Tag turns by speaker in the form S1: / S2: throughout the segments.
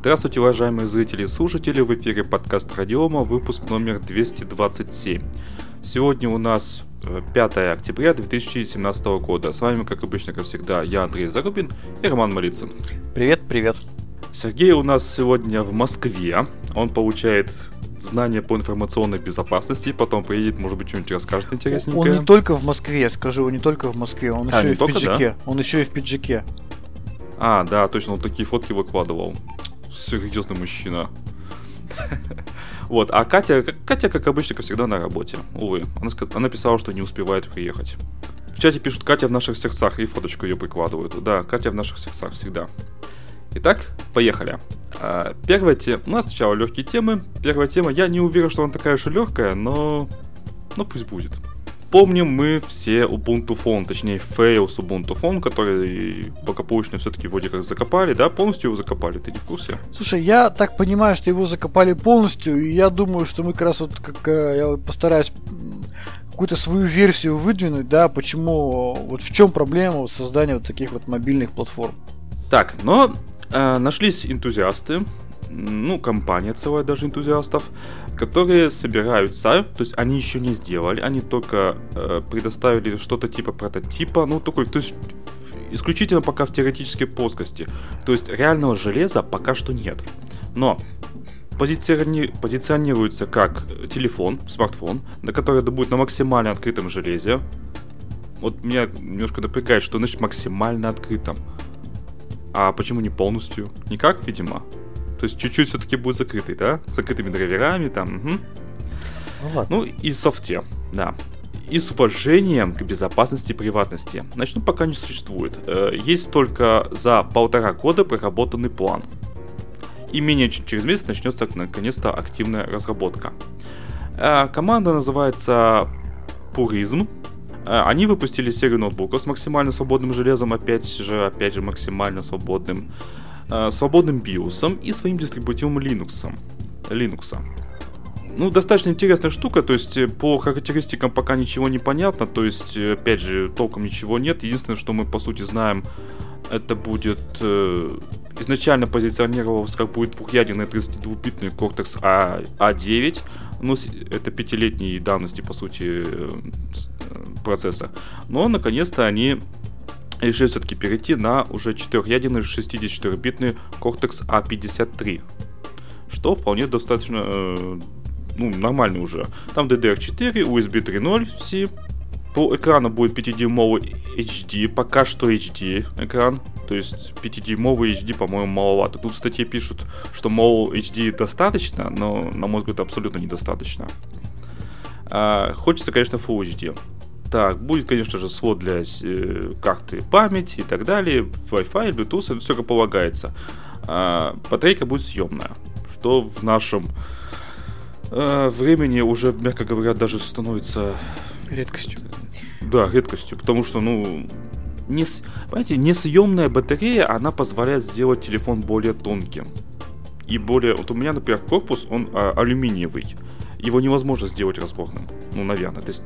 S1: Здравствуйте, уважаемые зрители и слушатели, в эфире подкаст Радиома, выпуск номер 227. Сегодня у нас 5 э, октября 2017 года. С вами, как обычно, как всегда, я Андрей Зарубин и Роман Малицын.
S2: Привет, привет.
S1: Сергей у нас сегодня в Москве. Он получает знания по информационной безопасности, потом приедет, может быть, что-нибудь расскажет интересненькое.
S2: Он не только в Москве, скажу, он не только в Москве, он а, еще и в только, пиджаке. Да? Он еще и в пиджаке.
S1: А, да, точно, он такие фотки выкладывал. Серьезный мужчина. Вот, а Катя, Катя, как обычно, как всегда, на работе. Увы, она, она писала, что не успевает приехать. В чате пишут Катя в наших сердцах, и фоточку ее прикладывают. Да, Катя в наших сердцах всегда. Итак, поехали. А, первая тема. У нас сначала легкие темы. Первая тема. Я не уверен, что она такая уж и легкая, но. Ну пусть будет. Помним мы все Ubuntu Phone, точнее Fails Ubuntu Phone, который благополучно все-таки вроде как закопали, да? Полностью его закопали, ты не в курсе?
S2: Слушай, я так понимаю, что его закопали полностью, и я думаю, что мы как раз вот как э, я постараюсь какую-то свою версию выдвинуть, да, почему, вот в чем проблема создания вот таких вот мобильных платформ.
S1: Так, но э, нашлись энтузиасты, ну, компания целая даже энтузиастов, которые собираются, то есть они еще не сделали, они только э, предоставили что-то типа прототипа, ну, такой, то есть исключительно пока в теоретической плоскости. То есть реального железа пока что нет. Но позициони... позиционируется как телефон, смартфон, на который это будет на максимально открытом железе. Вот меня немножко напрягает, что значит максимально открытом. А почему не полностью? Никак, видимо. То есть чуть-чуть все-таки будет закрытый, да? С закрытыми драйверами там. Угу. Ну ладно. Ну и софте, да. И с уважением к безопасности и приватности. Начну пока не существует. Э, есть только за полтора года проработанный план. И менее чем через месяц начнется наконец-то активная разработка. Э, команда называется Пуризм. Э, они выпустили серию ноутбуков с максимально свободным железом, опять же, опять же, максимально свободным, свободным биосом и своим дистрибутивом Linux. Linux. Ну, достаточно интересная штука, то есть э, по характеристикам пока ничего не понятно, то есть, опять же, толком ничего нет. Единственное, что мы по сути знаем, это будет э, изначально позиционировалось как будет двухъядерный 32-битный Cortex A, A9, ну, это пятилетней давности, по сути, процесса. Но, наконец-то, они решили все-таки перейти на уже четырехъядерный 64-битный Cortex A53. Что вполне достаточно э, ну, нормально уже. Там DDR4, USB 3.0, C. По экрану будет 5-дюймовый HD, пока что HD экран. То есть 5-дюймовый HD, по-моему, маловато. Тут в статье пишут, что, мол, HD достаточно, но, на мой взгляд, абсолютно недостаточно. А, хочется, конечно, Full HD. Так, будет, конечно же, слот для э, карты памяти и так далее, Wi-Fi, Bluetooth, все как полагается. А, батарейка будет съемная, что в нашем э, времени уже, мягко говоря, даже становится...
S2: Редкостью.
S1: Да, редкостью, потому что, ну, не, понимаете, несъемная батарея, она позволяет сделать телефон более тонким. И более... Вот у меня, например, корпус, он а, алюминиевый. Его невозможно сделать разборным. Ну, наверное. То есть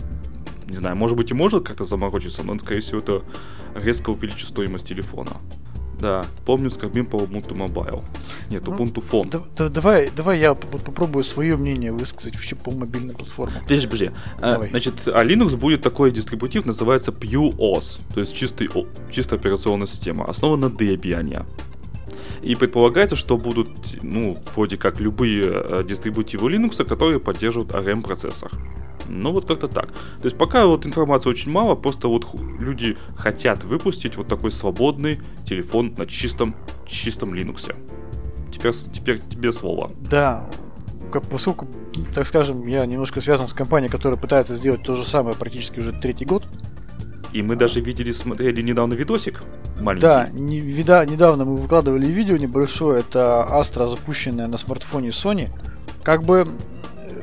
S1: не знаю, может быть и может как-то заморочиться, но, скорее всего, это резко увеличит стоимость телефона. Да, помню, скорбим по Ubuntu Mobile. Нет, ну, Ubuntu Phone. Да,
S2: да, давай, давай я попробую свое мнение высказать вообще по мобильной платформе.
S1: Подожди, подожди. А, давай. значит, а Linux будет такой дистрибутив, называется PureOS, то есть чистый, чистая операционная система, основана на Debian. И предполагается, что будут, ну, вроде как любые э, дистрибутивы Linux, которые поддерживают ARM-процессор. Ну вот как-то так. То есть пока вот информации очень мало, просто вот люди хотят выпустить вот такой свободный телефон на чистом, чистом Linux. Теперь, теперь тебе слово.
S2: Да, как, поскольку, так скажем, я немножко связан с компанией, которая пытается сделать то же самое практически уже третий год.
S1: И мы даже видели, смотрели недавно видосик маленький.
S2: Да, не, вида, недавно мы выкладывали видео небольшое, это Astra, запущенная на смартфоне Sony. Как бы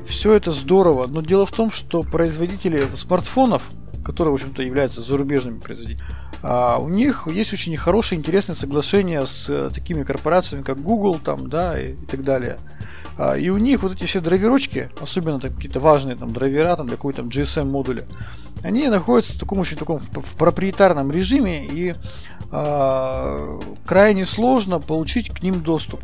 S2: все это здорово, но дело в том, что производители смартфонов, которые, в общем-то, являются зарубежными производителями, а у них есть очень хорошие, интересные соглашения с э, такими корпорациями, как Google, там, да, и, и так далее. А, и у них вот эти все драйверочки, особенно там какие-то важные там драйвера там, для какой-то GSM модуля, они находятся в таком очень таком в, проприетарном режиме и а, крайне сложно получить к ним доступ.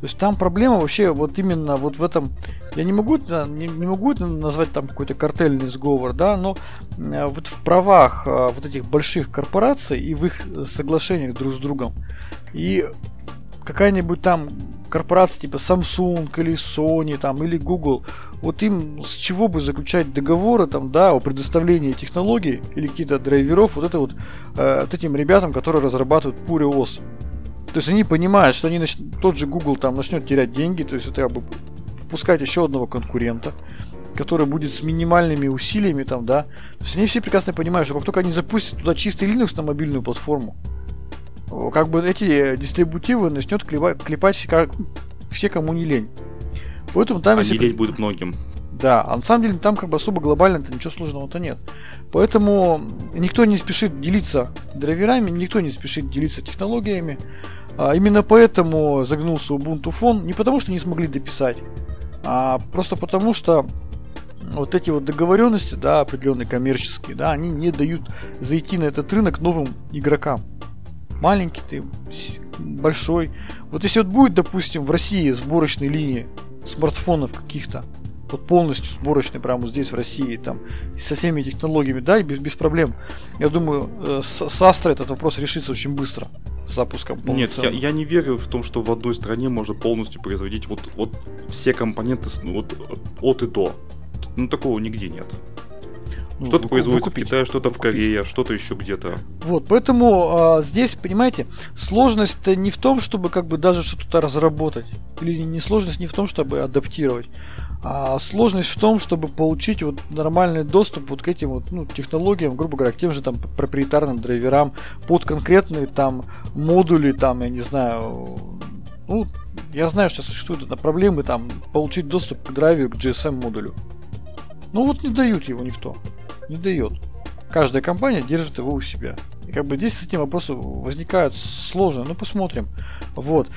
S2: То есть там проблема вообще вот именно вот в этом. Я не могу, не, не могу это назвать там какой-то картельный сговор, да, но э, вот в правах э, вот этих больших корпораций и в их соглашениях друг с другом. И какая-нибудь там корпорация типа Samsung или Sony там или Google, вот им с чего бы заключать договоры там, да, о предоставлении технологий или каких-то драйверов вот это вот, э, вот этим ребятам, которые разрабатывают Pure OS. То есть они понимают, что они нач... тот же Google там начнет терять деньги, то есть это как бы впускать еще одного конкурента, который будет с минимальными усилиями там, да. То есть они все прекрасно понимают, что как только они запустят туда чистый Linux на мобильную платформу, как бы эти дистрибутивы начнет клепать, клепать как все, кому не лень.
S1: Поэтому там, а если... лень будет многим.
S2: Да, а на самом деле там как бы особо глобально-то ничего сложного-то нет. Поэтому никто не спешит делиться драйверами, никто не спешит делиться технологиями. А именно поэтому загнулся Ubuntu фон. Не потому, что не смогли дописать, а просто потому, что вот эти вот договоренности, да, определенные коммерческие, да, они не дают зайти на этот рынок новым игрокам. Маленький ты, большой. Вот если вот будет, допустим, в России сборочной линии смартфонов каких-то, вот полностью сборочный прямо здесь в России, там, со всеми технологиями, да, без, без проблем. Я думаю, э, с, с Astra этот вопрос решится очень быстро с запуском
S1: Нет, я, я не верю в том, что в одной стране можно полностью производить вот, вот все компоненты ну, вот, от и до. Ну, такого нигде нет. Ну, что-то производится выкупить. в Китае, что-то в Корее, что-то еще где-то.
S2: Вот, поэтому а, здесь, понимаете, сложность не в том, чтобы как бы даже что-то разработать. Или не сложность не в том, чтобы адаптировать. А сложность в том, чтобы получить вот нормальный доступ вот к этим вот ну, технологиям, грубо говоря, к тем же там проприетарным драйверам под конкретные там модули, там, я не знаю, ну, я знаю, что существуют это проблемы там получить доступ к драйверу, к GSM модулю. Ну вот не дают его никто. Не дает. Каждая компания держит его у себя. И как бы здесь с этим вопросы возникают сложно. Ну посмотрим. Вот.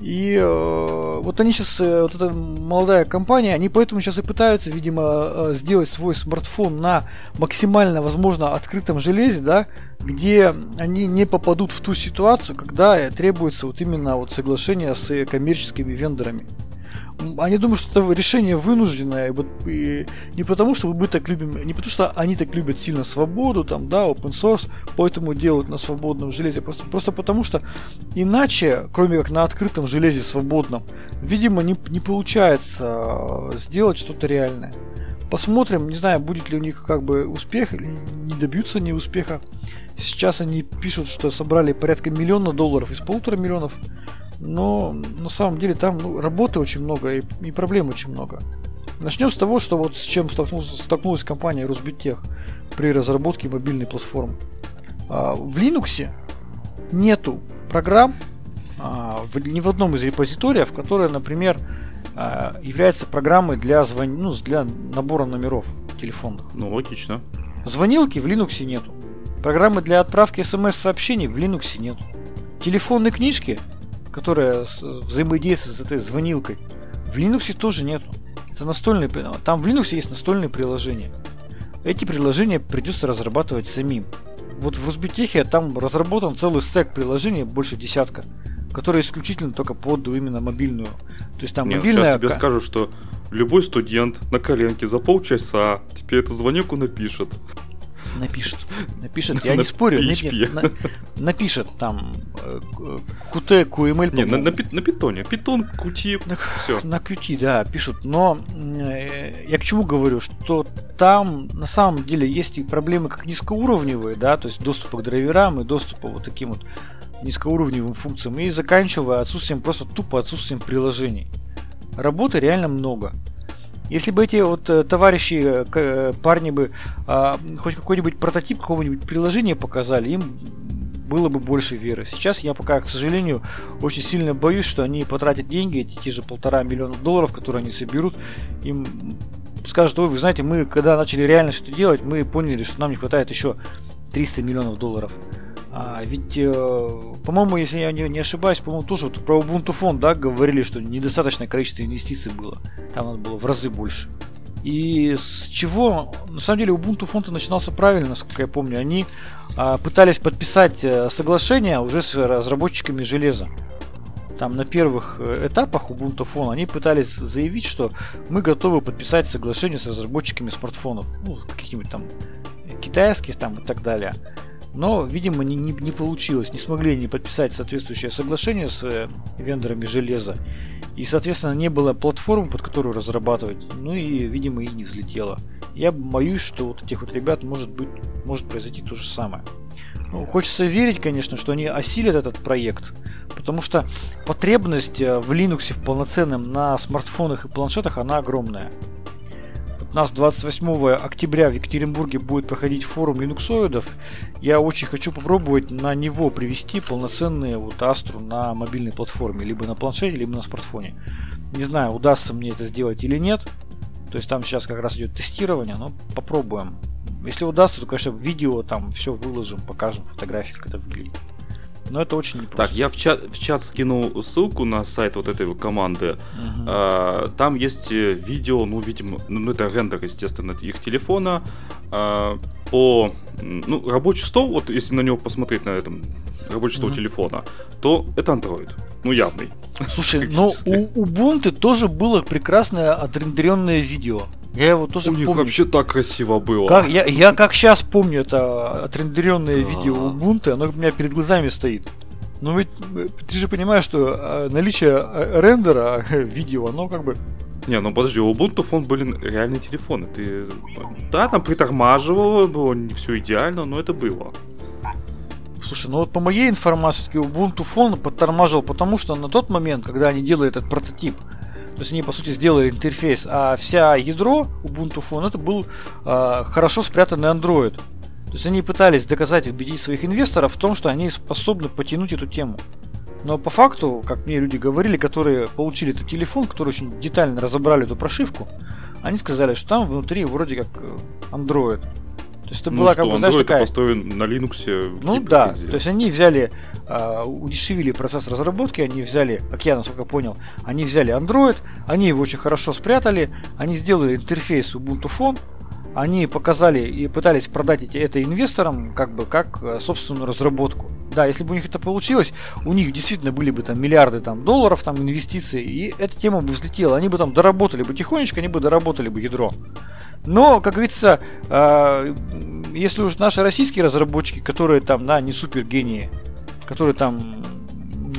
S2: И э, вот они сейчас, э, вот эта молодая компания, они поэтому сейчас и пытаются, видимо, э, сделать свой смартфон на максимально, возможно, открытом железе, да, где они не попадут в ту ситуацию, когда требуется вот именно вот соглашение с коммерческими вендорами они думают, что это решение вынужденное, и не потому, что мы так любим, не потому, что они так любят сильно свободу, там, да, open source, поэтому делают на свободном железе, просто, просто потому, что иначе, кроме как на открытом железе свободном, видимо, не, не получается э, сделать что-то реальное. Посмотрим, не знаю, будет ли у них как бы успех, или не добьются они успеха. Сейчас они пишут, что собрали порядка миллиона долларов из полутора миллионов но на самом деле там ну, работы очень много и, и проблем очень много. Начнем с того, что вот с чем столкнулась, компания Росбиттех при разработке мобильной платформы. А, в Linux нету программ а, ни в одном из репозиториев, которая, например, а, является программой для, звон... ну, для набора номеров телефонных.
S1: Ну, логично.
S2: Звонилки в Linux нету. Программы для отправки смс-сообщений в Linux нету. Телефонные книжки которая взаимодействует с этой звонилкой. В Linux тоже нету. Это настольные, там в Linux есть настольные приложения. Эти приложения придется разрабатывать самим. Вот в Узбетехе там разработан целый стек приложений, больше десятка, которые исключительно только под именно мобильную. То есть там Нет, мобильная...
S1: Сейчас тебе скажу, что любой студент на коленке за полчаса теперь эту звонилку напишет.
S2: Напишет. Напишет, я не спорю. Напишет там Qt, QML.
S1: Не, на питоне. Питон, Qt,
S2: все. На Qt, да, пишут. Но э, я к чему говорю, что там на самом деле есть и проблемы как низкоуровневые, да, то есть доступа к драйверам и доступа вот таким вот низкоуровневым функциям, и заканчивая отсутствием, просто тупо отсутствием приложений. Работы реально много. Если бы эти вот э, товарищи, э, э, парни бы а, хоть какой-нибудь прототип какого-нибудь приложения показали, им было бы больше веры. Сейчас я пока, к сожалению, очень сильно боюсь, что они потратят деньги, эти те же полтора миллиона долларов, которые они соберут, им скажут, ой, вы знаете, мы когда начали реально что-то делать, мы поняли, что нам не хватает еще 300 миллионов долларов. А, ведь, э, по-моему, если я не, не ошибаюсь, по-моему, тоже вот про Ubuntu фонд, да, говорили, что недостаточное количество инвестиций было. Там надо было в разы больше. И с чего, на самом деле, Ubuntu фонд начинался правильно, насколько я помню. Они а, пытались подписать э, соглашение уже с разработчиками железа. там на первых э, этапах Ubuntu Phone они пытались заявить, что мы готовы подписать соглашение с разработчиками смартфонов, ну, каких-нибудь там китайских там и так далее. Но, видимо, не, не, не получилось, не смогли они подписать соответствующее соглашение с э, вендорами железа. И, соответственно, не было платформы, под которую разрабатывать. Ну и, видимо, и не взлетело. Я боюсь, что вот этих вот ребят может быть, может произойти то же самое. Ну, хочется верить, конечно, что они осилят этот проект, потому что потребность э, в Linux в полноценном на смартфонах и планшетах, она огромная. У нас 28 октября в Екатеринбурге будет проходить форум линуксоидов. Я очень хочу попробовать на него привести полноценные вот Астру на мобильной платформе, либо на планшете, либо на смартфоне. Не знаю, удастся мне это сделать или нет. То есть там сейчас как раз идет тестирование, но попробуем. Если удастся, то, конечно, видео там все выложим, покажем фотографии, как это выглядит. Но это очень непросто.
S1: Так, я в чат, в чат скинул ссылку на сайт вот этой команды. Угу. А, там есть э, видео, ну, видимо, ну, ну, это рендер, естественно, их телефона. А, по, ну, рабочий стол, вот если на него посмотреть на этом рабочий стол угу. телефона, то это Android. Ну, явный.
S2: Слушай, но у Ubuntu тоже было прекрасное отрендеренное видео. Я его тоже
S1: У
S2: помню.
S1: них вообще так красиво было.
S2: Как, я, я как сейчас помню это отрендеренное да. видео Ubuntu, оно у меня перед глазами стоит. Но ведь э, ты же понимаешь, что э, наличие э, рендера видео, оно как бы
S1: не, ну подожди, у Ubuntu фон были реальные телефоны. Ты, да, там притормаживало, было не все идеально, но это было.
S2: Слушай, ну вот по моей информации, Ubuntu фон подтормаживал, потому что на тот момент, когда они делали этот прототип, то есть они, по сути, сделали интерфейс, а вся ядро Ubuntu Phone это был э, хорошо спрятанный Android. То есть они пытались доказать, убедить своих инвесторов в том, что они способны потянуть эту тему. Но по факту, как мне люди говорили, которые получили этот телефон, которые очень детально разобрали эту прошивку, они сказали, что там внутри вроде как э, Android.
S1: То есть это ну была что, как бы, знаешь, такая... построен на Linux.
S2: Ну да, то есть они взяли, э, удешевили процесс разработки, они взяли, как я насколько понял, они взяли Android, они его очень хорошо спрятали, они сделали интерфейс Ubuntu Phone, они показали и пытались продать эти, это инвесторам как бы как э, собственную разработку. Да, если бы у них это получилось, у них действительно были бы там миллиарды там долларов там инвестиций, и эта тема бы взлетела, они бы там доработали бы тихонечко, они бы доработали бы ядро. Но, как говорится, э, если уж наши российские разработчики, которые там, да, не супер гении, которые там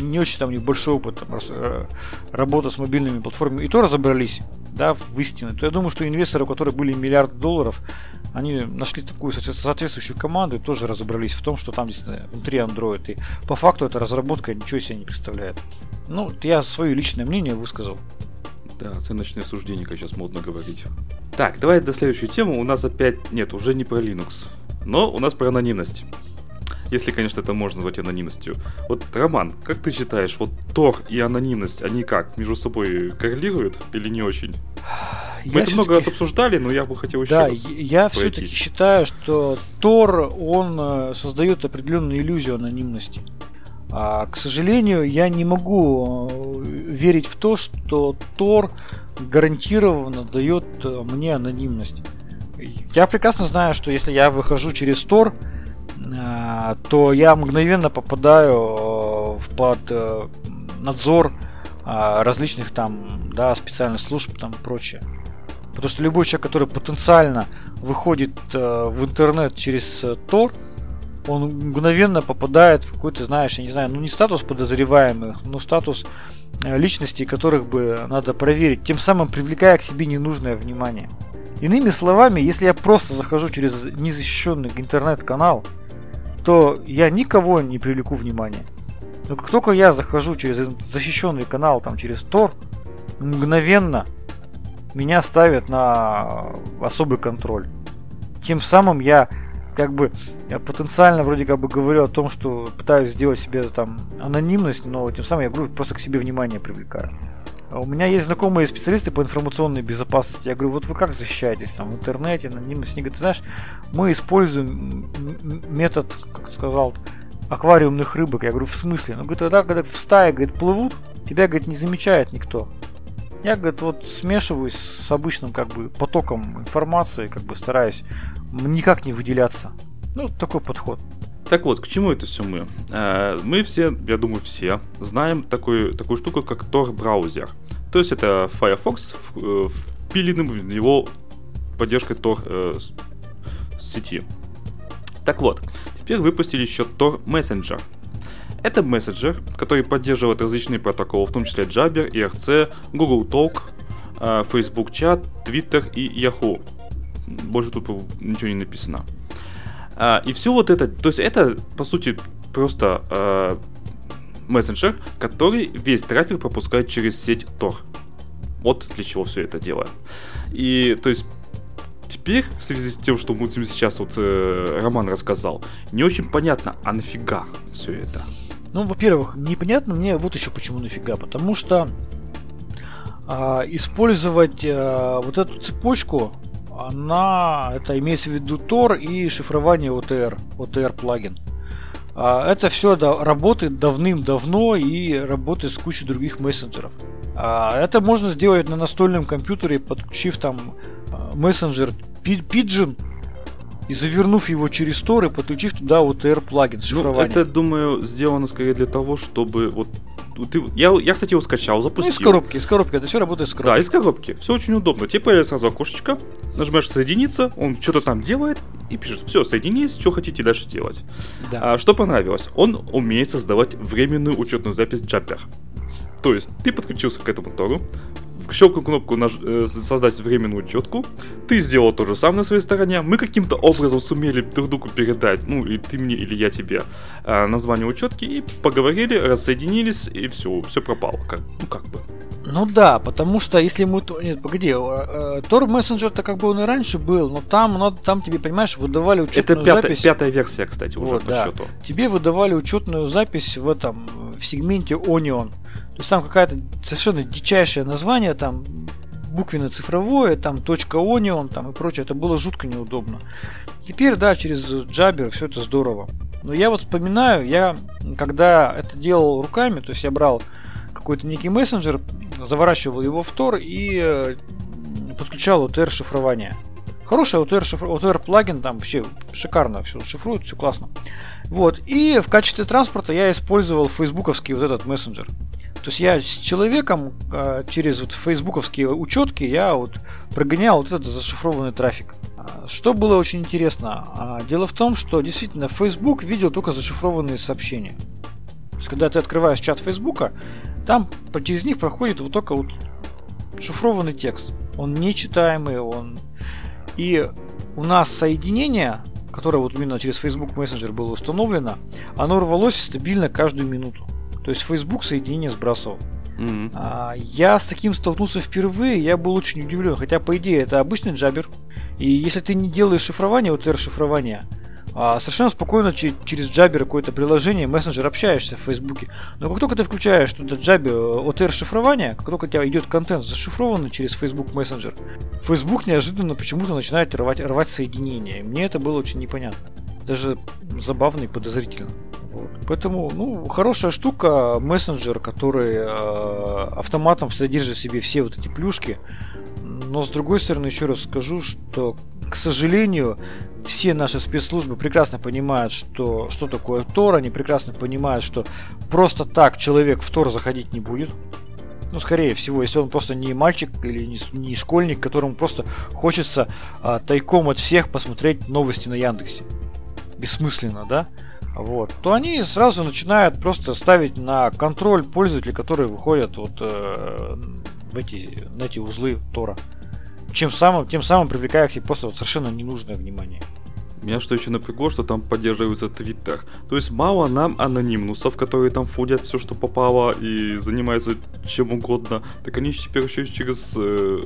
S2: не очень там у них большой опыт там, э, работы с мобильными платформами, и то разобрались, да, в истине, то я думаю, что инвесторы, у которых были миллиарды долларов, они нашли такую соответствующую команду и тоже разобрались в том, что там действительно внутри Android. И по факту эта разработка ничего себе не представляет. Ну, я свое личное мнение высказал.
S1: Да, оценочное суждение, как сейчас модно говорить. Так, давай до следующей темы. У нас опять... Нет, уже не про Linux. Но у нас про анонимность. Если, конечно, это можно назвать анонимностью. Вот, Роман, как ты считаешь, вот Тор и анонимность, они как, между собой коррелируют или не очень? Мы я это много раз обсуждали, но я бы хотел еще
S2: да,
S1: раз
S2: я все-таки считаю, что Тор, он э, создает определенную иллюзию анонимности. А, к сожалению, я не могу э, верить в то, что Тор гарантированно дает э, мне анонимность. Я прекрасно знаю, что если я выхожу через Тор, то я мгновенно попадаю в под надзор различных там, да, специальных служб там прочее. Потому что любой человек, который потенциально выходит в интернет через Тор, он мгновенно попадает в какой-то, знаешь, я не знаю, ну не статус подозреваемых, но статус э, личностей, которых бы надо проверить, тем самым привлекая к себе ненужное внимание. Иными словами, если я просто захожу через незащищенный интернет-канал, то я никого не привлеку внимания. Но как только я захожу через защищенный канал, там через Tor, мгновенно меня ставят на особый контроль. Тем самым я как бы я потенциально вроде как бы говорю о том, что пытаюсь сделать себе там анонимность, но тем самым я говорю, просто к себе внимание привлекаю. А у меня есть знакомые специалисты по информационной безопасности. Я говорю, вот вы как защищаетесь там в интернете, анонимность? Они говорят, ты знаешь, мы используем метод, как сказал, аквариумных рыбок. Я говорю, в смысле? Ну, говорит, тогда, когда в стае, говорит, плывут, тебя, говорит, не замечает никто. Я, говорит, вот смешиваюсь с обычным как бы потоком информации, как бы стараюсь никак не выделяться. Ну, такой подход.
S1: Так вот, к чему это все мы? Э, мы все, я думаю, все знаем такую, такую штуку, как Tor браузер. То есть это Firefox, э, впиленным в него поддержкой Tor э, сети. Так вот, теперь выпустили еще Tor Messenger. Это мессенджер, который поддерживает различные протоколы, в том числе Jabber, IRC, Google Talk, Facebook Chat, Twitter и Yahoo. Больше тут ничего не написано. А, и все вот это, то есть это, по сути, просто э, мессенджер, который весь трафик пропускает через сеть Tor. Вот для чего все это дело. И, то есть, теперь, в связи с тем, что мы сейчас вот э, Роман рассказал, не очень понятно, а нафига все это?
S2: Ну, во-первых, непонятно мне вот еще почему нафига. Потому что э, использовать э, вот эту цепочку, она, это имеется в виду Tor и шифрование OTR, OTR плагин. Э, это все да, работает давным-давно и работает с кучей других мессенджеров. Э, это можно сделать на настольном компьютере, подключив там мессенджер Pigeon и завернув его через Tor и подключив туда OTR плагин
S1: шифрования. Ну, это, думаю, сделано скорее для того, чтобы вот ты, я, я, кстати, его скачал, запустил. Ну,
S2: из коробки, из коробки, это все работает с коробки.
S1: Да, из коробки. Все очень удобно. Тебе появляется сразу окошечко, нажимаешь соединиться, он что-то там делает и пишет, все, соединись, что хотите дальше делать. Да. А, что понравилось? Он умеет создавать временную учетную запись Jabber. То есть ты подключился к этому тору, щелкнул кнопку наж... Э, создать временную учетку, ты сделал то же самое на своей стороне, мы каким-то образом сумели друг другу передать, ну, и ты мне, или я тебе, э, название учетки, и поговорили, рассоединились, и все, все пропало, как, ну, как бы.
S2: Ну да, потому что если мы... Нет, погоди, Tor Messenger-то как бы он и раньше был, но там, но там тебе, понимаешь, выдавали учетную
S1: Это пятая,
S2: запись.
S1: пятая версия, кстати, уже вот, по
S2: да.
S1: счету.
S2: Тебе выдавали учетную запись в этом, в сегменте Onion. То есть там какая-то совершенно дичайшее название, там буквенно-цифровое, там .onion там и прочее. Это было жутко неудобно. Теперь, да, через Jabber все это здорово. Но я вот вспоминаю, я когда это делал руками, то есть я брал какой-то некий мессенджер, заворачивал его в Tor и э, подключал OTR шифрование. Хороший OTR, шифр... OTR плагин, там вообще шикарно все шифрует, все классно. Вот. И в качестве транспорта я использовал фейсбуковский вот этот мессенджер. То есть я с человеком э, через вот фейсбуковские учетки я вот прогонял вот этот зашифрованный трафик. А, что было очень интересно? А, дело в том, что действительно Facebook видел только зашифрованные сообщения. То есть, когда ты открываешь чат Фейсбука, там через них проходит вот только вот шифрованный текст. Он нечитаемый, он... И у нас соединение, которое вот именно через Facebook Messenger было установлено, оно рвалось стабильно каждую минуту. То есть Facebook соединение сбрасывал. Mm-hmm. А, я с таким столкнулся впервые, я был очень удивлен. Хотя, по идее, это обычный джабер. И если ты не делаешь шифрование, OTR шифрование, а, совершенно спокойно через джабер какое-то приложение, мессенджер общаешься в Фейсбуке. Но как только ты включаешь туда джабер OTR шифрование, как только у тебя идет контент зашифрованный через Facebook мессенджер, Facebook неожиданно почему-то начинает рвать, рвать соединение. Мне это было очень непонятно. Даже забавно и подозрительно. Вот. Поэтому, ну, хорошая штука, мессенджер, который э, автоматом содержит в себе все вот эти плюшки. Но с другой стороны, еще раз скажу, что, к сожалению, все наши спецслужбы прекрасно понимают, что, что такое Тор, они прекрасно понимают, что просто так человек в Тор заходить не будет. Ну, скорее всего, если он просто не мальчик или не, не школьник, которому просто хочется а, тайком от всех посмотреть новости на Яндексе. Бессмысленно, да? вот, то они сразу начинают просто ставить на контроль пользователей, которые выходят вот э, в эти, на эти узлы Тора. Чем самым, тем самым привлекая к себе просто вот совершенно ненужное внимание.
S1: Меня что еще напрягло, что там поддерживается Твиттер. То есть мало нам анонимнусов, которые там фудят все, что попало и занимаются чем угодно. Так они теперь еще через э,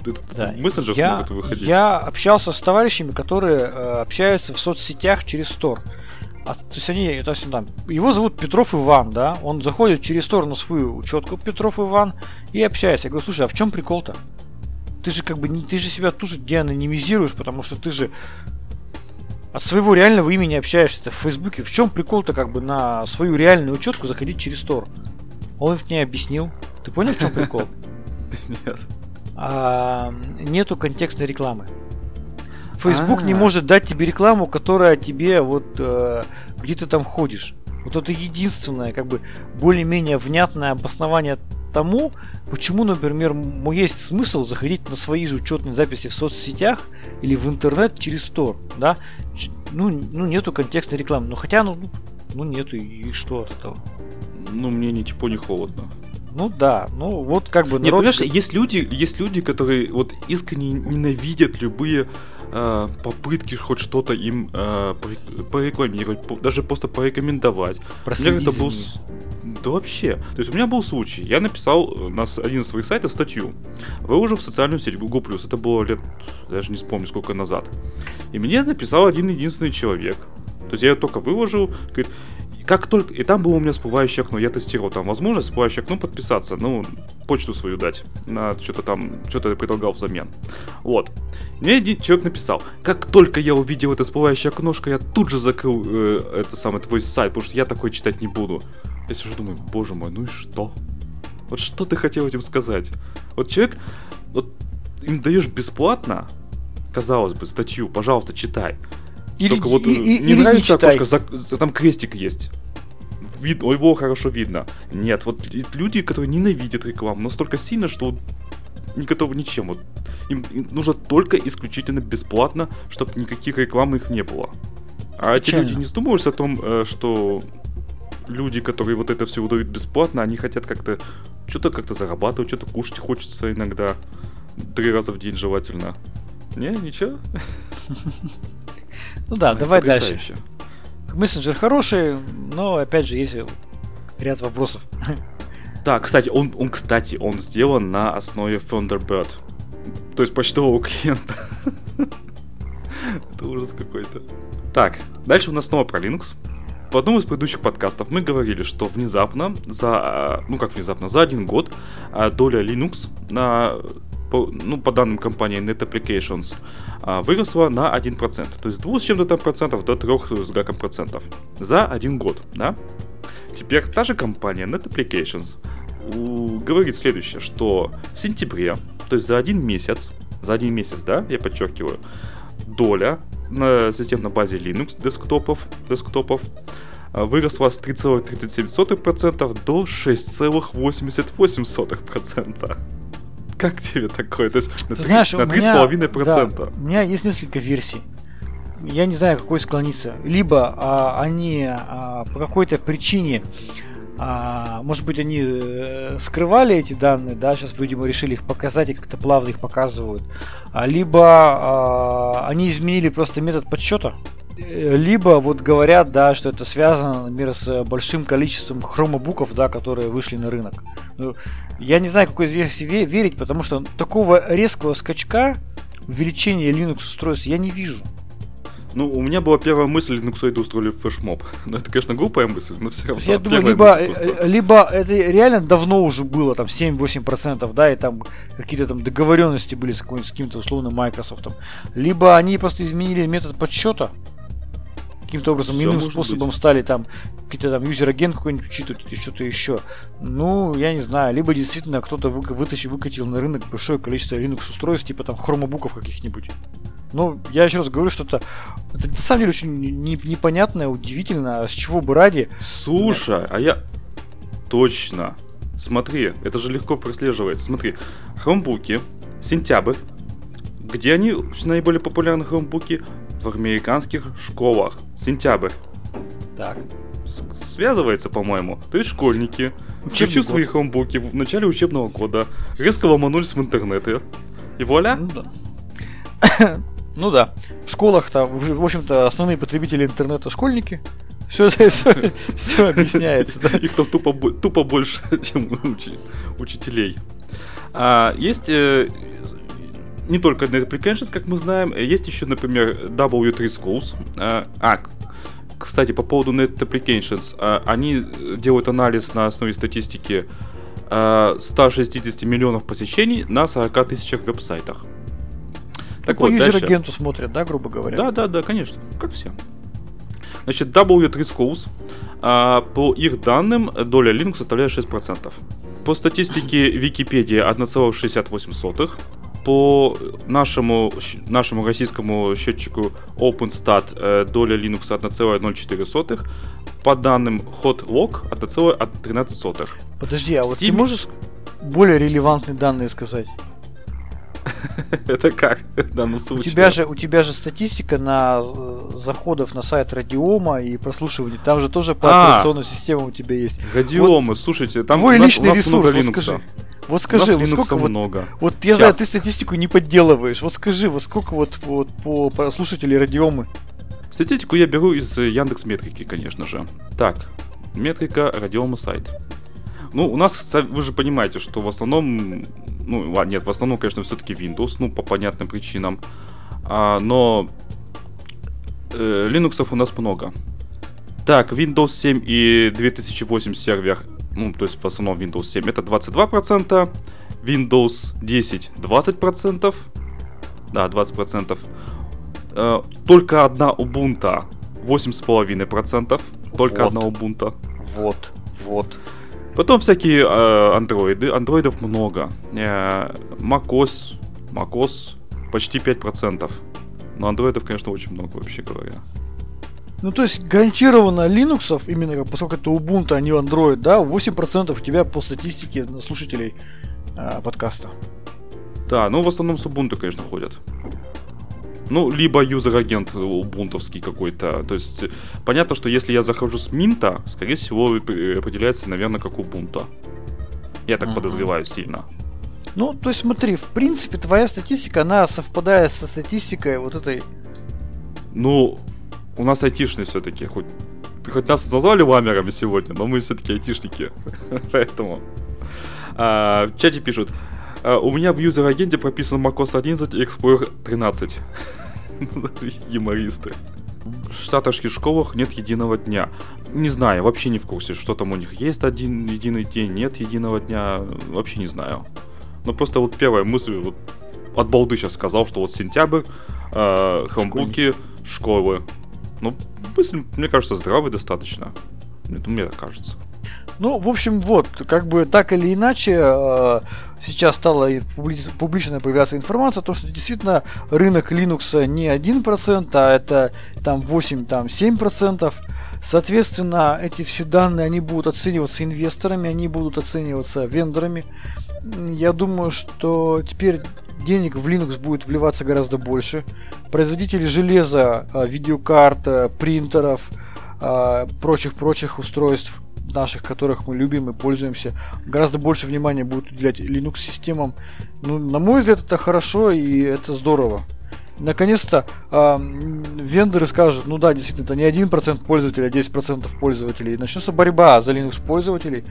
S1: этот да. мессенджер
S2: я,
S1: смогут выходить.
S2: Я общался с товарищами, которые э, общаются в соцсетях через Тор. А, то есть они, то есть, там, его зовут Петров Иван, да, он заходит через сторону свою учетку Петров Иван и общается. Я говорю, слушай, а в чем прикол-то? Ты же как бы не, ты же себя тоже деанонимизируешь, потому что ты же от своего реального имени общаешься в Фейсбуке. В чем прикол-то как бы на свою реальную учетку заходить через Тор? Он мне объяснил. Ты понял, в чем прикол?
S1: Нет.
S2: А, нету контекстной рекламы. Facebook
S1: А.
S2: не может дать тебе рекламу, которая тебе вот э, где ты там ходишь. Вот это единственное, как бы более-менее внятное обоснование тому, почему, например, есть смысл заходить на свои же учетные записи в соцсетях или в интернет через Store, да? Ну, ну нету контекстной рекламы. Ну хотя, ну, ну нету, и что от этого?
S1: Ну, мне ни тепло, ни холодно.
S2: Ну да, ну вот как бы
S1: Нет,
S2: народ-
S1: понимаешь, есть люди, есть люди, которые вот искренне ненавидят любые э, попытки хоть что-то им э, порек- порекламировать, по- даже просто порекомендовать.
S2: Проследить
S1: как-то
S2: за
S1: был... Да вообще. То есть у меня был случай. Я написал э, на один из своих сайтов статью. Выложил в социальную сеть Google+. Это было лет, даже не вспомню, сколько назад. И мне написал один единственный человек. То есть я ее только выложил. Говорит, как только... И там было у меня всплывающее окно. Я тестировал там возможность всплывающее окно подписаться. Ну, почту свою дать. На что-то там... Что-то я предлагал взамен. Вот. Мне один человек написал, как только я увидел это всплывающее окношко, я тут же закрыл э, это самый твой сайт, потому что я такой читать не буду. Я сижу думаю, боже мой, ну и что? Вот что ты хотел этим сказать? Вот человек, вот им даешь бесплатно, казалось бы, статью, пожалуйста, читай.
S2: Или,
S1: Только вот
S2: и-
S1: не
S2: или не
S1: нравится
S2: читай.
S1: окошко, за- там крестик есть. Вид, ой, его хорошо видно. Нет, вот люди, которые ненавидят рекламу настолько сильно, что вот не готовы ничем. Вот им, им нужно только исключительно бесплатно, чтобы никаких рекламы их не было. А эти
S2: Печально.
S1: люди не задумываются о том, э, что люди, которые вот это все выдают бесплатно, они хотят как-то что-то как-то зарабатывать, что-то кушать хочется иногда. Три раза в день желательно. Не, ничего.
S2: Ну да, давай дальше. Мессенджер хороший, но опять же есть ряд вопросов.
S1: Да, кстати, он, он, кстати, он сделан на основе Thunderbird. То есть почтового клиента. Это ужас какой-то. Так, дальше у нас снова про Linux. В одном из предыдущих подкастов мы говорили, что внезапно, за, э, ну как внезапно, за один год э, доля Linux на, по, ну, по данным компании Net Applications а, выросла на 1%. То есть с 2 с чем-то там процентов до 3 с гаком процентов. За один год, да? Теперь та же компания Net Applications говорит следующее, что в сентябре, то есть за один месяц, за один месяц, да, я подчеркиваю, доля на систем на базе Linux десктопов, десктопов выросла с 3,37% до 6,88%. Как тебе такое? То есть на
S2: знаешь,
S1: на
S2: у меня,
S1: 3,5%.
S2: да, у меня есть несколько версий. Я не знаю, какой склониться. Либо а, они а, по какой-то причине, а, может быть, они э, скрывали эти данные, да, сейчас, видимо, решили их показать и как-то плавно их показывают. А, либо а, они изменили просто метод подсчета. Э, Либо вот говорят, да, что это связано, например, с большим количеством хромобуков, да, которые вышли на рынок. Ну, я не знаю, какой из версий ве- верить, потому что такого резкого скачка увеличения Linux устройств я не вижу.
S1: Ну, у меня была первая мысль, Linuxоиды устроили флешмоб. Ну, это, конечно, глупая мысль, но все равно.
S2: я думаю, либо, э, либо это реально давно уже было, там 7-8%, да, и там какие-то там договоренности были с, с каким-то условным Microsoft. Либо они просто изменили метод подсчета, каким-то образом
S1: Всё
S2: иным способом
S1: быть.
S2: стали там какие-то там юзер-агент какой-нибудь учитывать или что-то еще. Ну, я не знаю, либо действительно кто-то вы- вытащил, выкатил на рынок большое количество Linux устройств, типа там хромобуков каких-нибудь. Ну, я еще раз говорю, что это, это на самом деле очень не- непонятно, удивительно, а с чего бы ради.
S1: Слушай, а я... Точно. Смотри, это же легко прослеживается. Смотри, хромбуки, сентябрь. Где они наиболее популярны хромбуки? В американских школах. Сентябрь.
S2: Так.
S1: С- Связывается, по-моему. То есть школьники, включив свои хромбуки в начале учебного года, резко ломанулись в интернеты. И вуаля!
S2: Ну да. Ну да. В школах-то, в общем-то, основные потребители интернета школьники. Все, все, все объясняется, да.
S1: Их там тупо, тупо больше, чем учи- учителей. А, есть э, не только Net Applications, как мы знаем, э, есть еще, например, W3 Schools. А, а, кстати, по поводу Net Applications, а, они э, делают анализ на основе статистики а, 160 миллионов посещений на 40 тысячах веб-сайтах. Так
S2: По
S1: вот, дальше.
S2: юзер-агенту смотрят, да, грубо говоря.
S1: Да, да, да, конечно, как все. Значит, W3 Schools, по их данным, доля Linux составляет 6%. По статистике Википедии 1,68. По нашему, нашему российскому счетчику OpenStat э, доля Linux 1,04. По данным HotLog 1,13.
S2: Подожди, а Steam... вот ты можешь более релевантные данные сказать?
S1: Это как в данном случае?
S2: У тебя же, у тебя же статистика на э, заходов на сайт Радиома и прослушивание. Там же тоже по а, операционной системе у тебя есть.
S1: Радиома, вот слушайте, там
S2: твой личный ресурс, вот скажи. Вот скажи, вот сколько вот, много. Вот я Сейчас. знаю, ты статистику не подделываешь. Вот скажи, вот сколько вот, вот по, по слушателей радиомы?
S1: Статистику я беру из Яндекс Метрики, конечно же. Так, метрика радиома сайт. Ну, у нас, вы же понимаете, что в основном, ну, ладно, нет, в основном, конечно, все-таки Windows, ну, по понятным причинам. А, но э, Linux у нас много. Так, Windows 7 и 2008 сервер, ну, то есть в основном Windows 7, это 22%, Windows 10 20%, да, 20%. Э, только одна Ubuntu 8,5%, только вот. одна Ubuntu.
S2: Вот, вот.
S1: Потом всякие э, андроиды. Андроидов много. Э, macOS, macOS почти 5%. Но андроидов, конечно, очень много, вообще говоря.
S2: Ну, то есть, гарантированно Linux, именно поскольку это Ubuntu, а не Android, да, 8% у тебя по статистике слушателей э, подкаста.
S1: Да, ну в основном с Ubuntu, конечно, ходят. Ну, либо user-agent убунтовский какой-то. То есть, понятно, что если я захожу с Минта, скорее всего, определяется, наверное, как Ubuntu. Я так uh-huh. подозреваю сильно.
S2: Ну, то есть смотри, в принципе, твоя статистика, она совпадает со статистикой вот этой...
S1: Ну, у нас айтишные все-таки, хоть, хоть нас назвали ламерами сегодня, но мы все-таки айтишники, поэтому... А, в чате пишут, а, у меня в юзер-агенте прописан macOS 11 и Explorer 13. Юмористы. В штатовских школах нет единого дня. Не знаю, вообще не в курсе, что там у них есть один единый день, нет единого дня, вообще не знаю. Но просто вот первая мысль, вот от балды сейчас сказал, что вот сентябрь, э, хромбуки, школы. Ну, мысль, мне кажется, здравый достаточно. Это мне так кажется.
S2: Ну, в общем, вот, как бы так или иначе, э, сейчас стала публично появляться информация о том, что действительно рынок Linux не 1%, а это там 8-7%. Соответственно, эти все данные, они будут оцениваться инвесторами, они будут оцениваться вендорами. Я думаю, что теперь денег в Linux будет вливаться гораздо больше. Производители железа, э, видеокарт, э, принтеров, прочих-прочих устройств наших, которых мы любим и пользуемся, гораздо больше внимания будут уделять Linux-системам. Ну, на мой взгляд, это хорошо и это здорово. Наконец-то э, вендоры скажут, ну да, действительно, это не 1% пользователей, а 10% пользователей. И начнется борьба за Linux пользователей.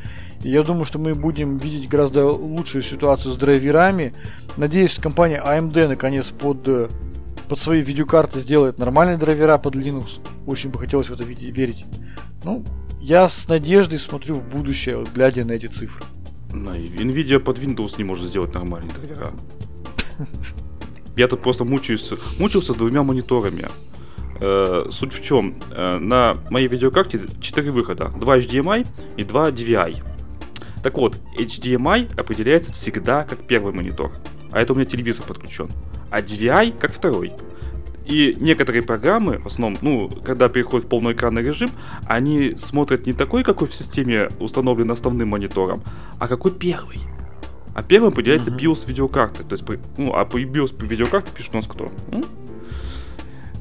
S2: И я думаю, что мы будем видеть гораздо лучшую ситуацию с драйверами. Надеюсь, компания AMD наконец под, под свои видеокарты сделает нормальные драйвера под Linux. Очень бы хотелось в это верить. Ну, я с надеждой смотрю в будущее, глядя на эти цифры.
S1: Nvidia под Windows не может сделать нормальные драйвера. Я тут просто мучаюсь, мучился с двумя мониторами. Э, суть в чем? Э, на моей видеокарте 4 выхода. 2 HDMI и 2 DVI. Так вот, HDMI определяется всегда как первый монитор. А это у меня телевизор подключен. А DVI как второй. И некоторые программы, в основном, ну, когда переходят в полноэкранный режим, они смотрят не такой, какой в системе установлен основным монитором, а какой первый. А первым определяется uh-huh. BIOS видеокарты. То есть, ну, а по BIOS видеокарты пишет у нас кто? М?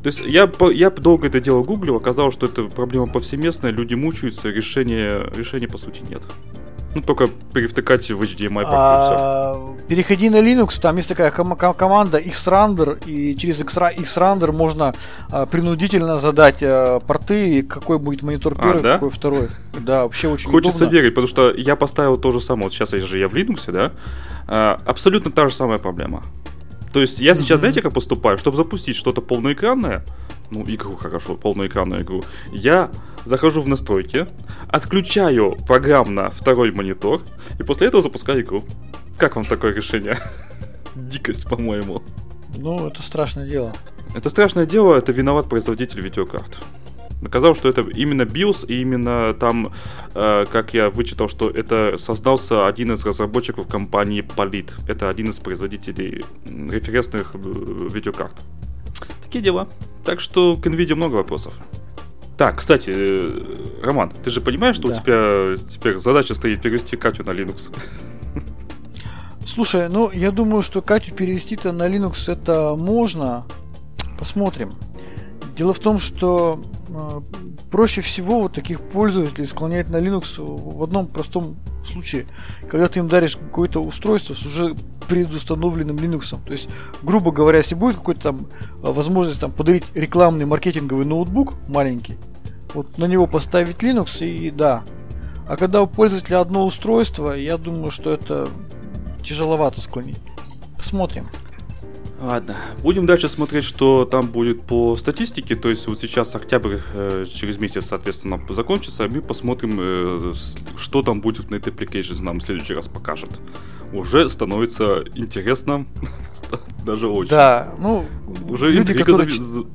S1: То есть я, я долго это дело гуглил, оказалось, что это проблема повсеместная, люди мучаются, решения, решения по сути нет. Ну, только перевтыкать в HDMI а,
S2: Переходи на Linux, там есть такая ком- ком- команда Xrandr, и через Xrandr можно а, принудительно задать а, порты, какой будет монитор а, первый, а, да? какой второй. Да, вообще очень
S1: Хочется
S2: удобно.
S1: верить, потому что я поставил то же самое. Вот сейчас я же я в Linux, да? А, абсолютно та же самая проблема. То есть я сейчас, mm-hmm. знаете, как поступаю? Чтобы запустить что-то полноэкранное, ну, игру хорошо, полноэкранную игру, я захожу в настройки, отключаю программно второй монитор, и после этого запускаю игру. Как вам такое решение? Дикость, по-моему.
S2: Ну, это страшное дело.
S1: Это страшное дело, это виноват производитель видеокарт. Оказалось, что это именно BIOS, и именно там, э, как я вычитал, что это создался один из разработчиков компании Polit. Это один из производителей референсных э, видеокарт. Такие дела. Так что к NVIDIA много вопросов. Так, кстати, э, Роман, ты же понимаешь, что да. у тебя теперь задача стоит перевести Катю на Linux?
S2: Слушай, ну я думаю, что Катю перевести-то на Linux это можно. Посмотрим. Дело в том, что э, проще всего вот таких пользователей склонять на Linux в одном простом случае. Когда ты им даришь какое-то устройство с уже предустановленным Linux. То есть, грубо говоря, если будет какой-то там э, возможность там подарить рекламный маркетинговый ноутбук маленький, вот на него поставить Linux и да. А когда у пользователя одно устройство, я думаю, что это тяжеловато склонить. Посмотрим.
S1: Ладно, будем дальше смотреть, что там будет по статистике. То есть вот сейчас октябрь э, через месяц, соответственно, закончится, и мы посмотрим, э, что там будет в Net Applications нам в следующий раз покажет. Уже становится интересно, даже очень.
S2: Да, ну, уже люди, которые...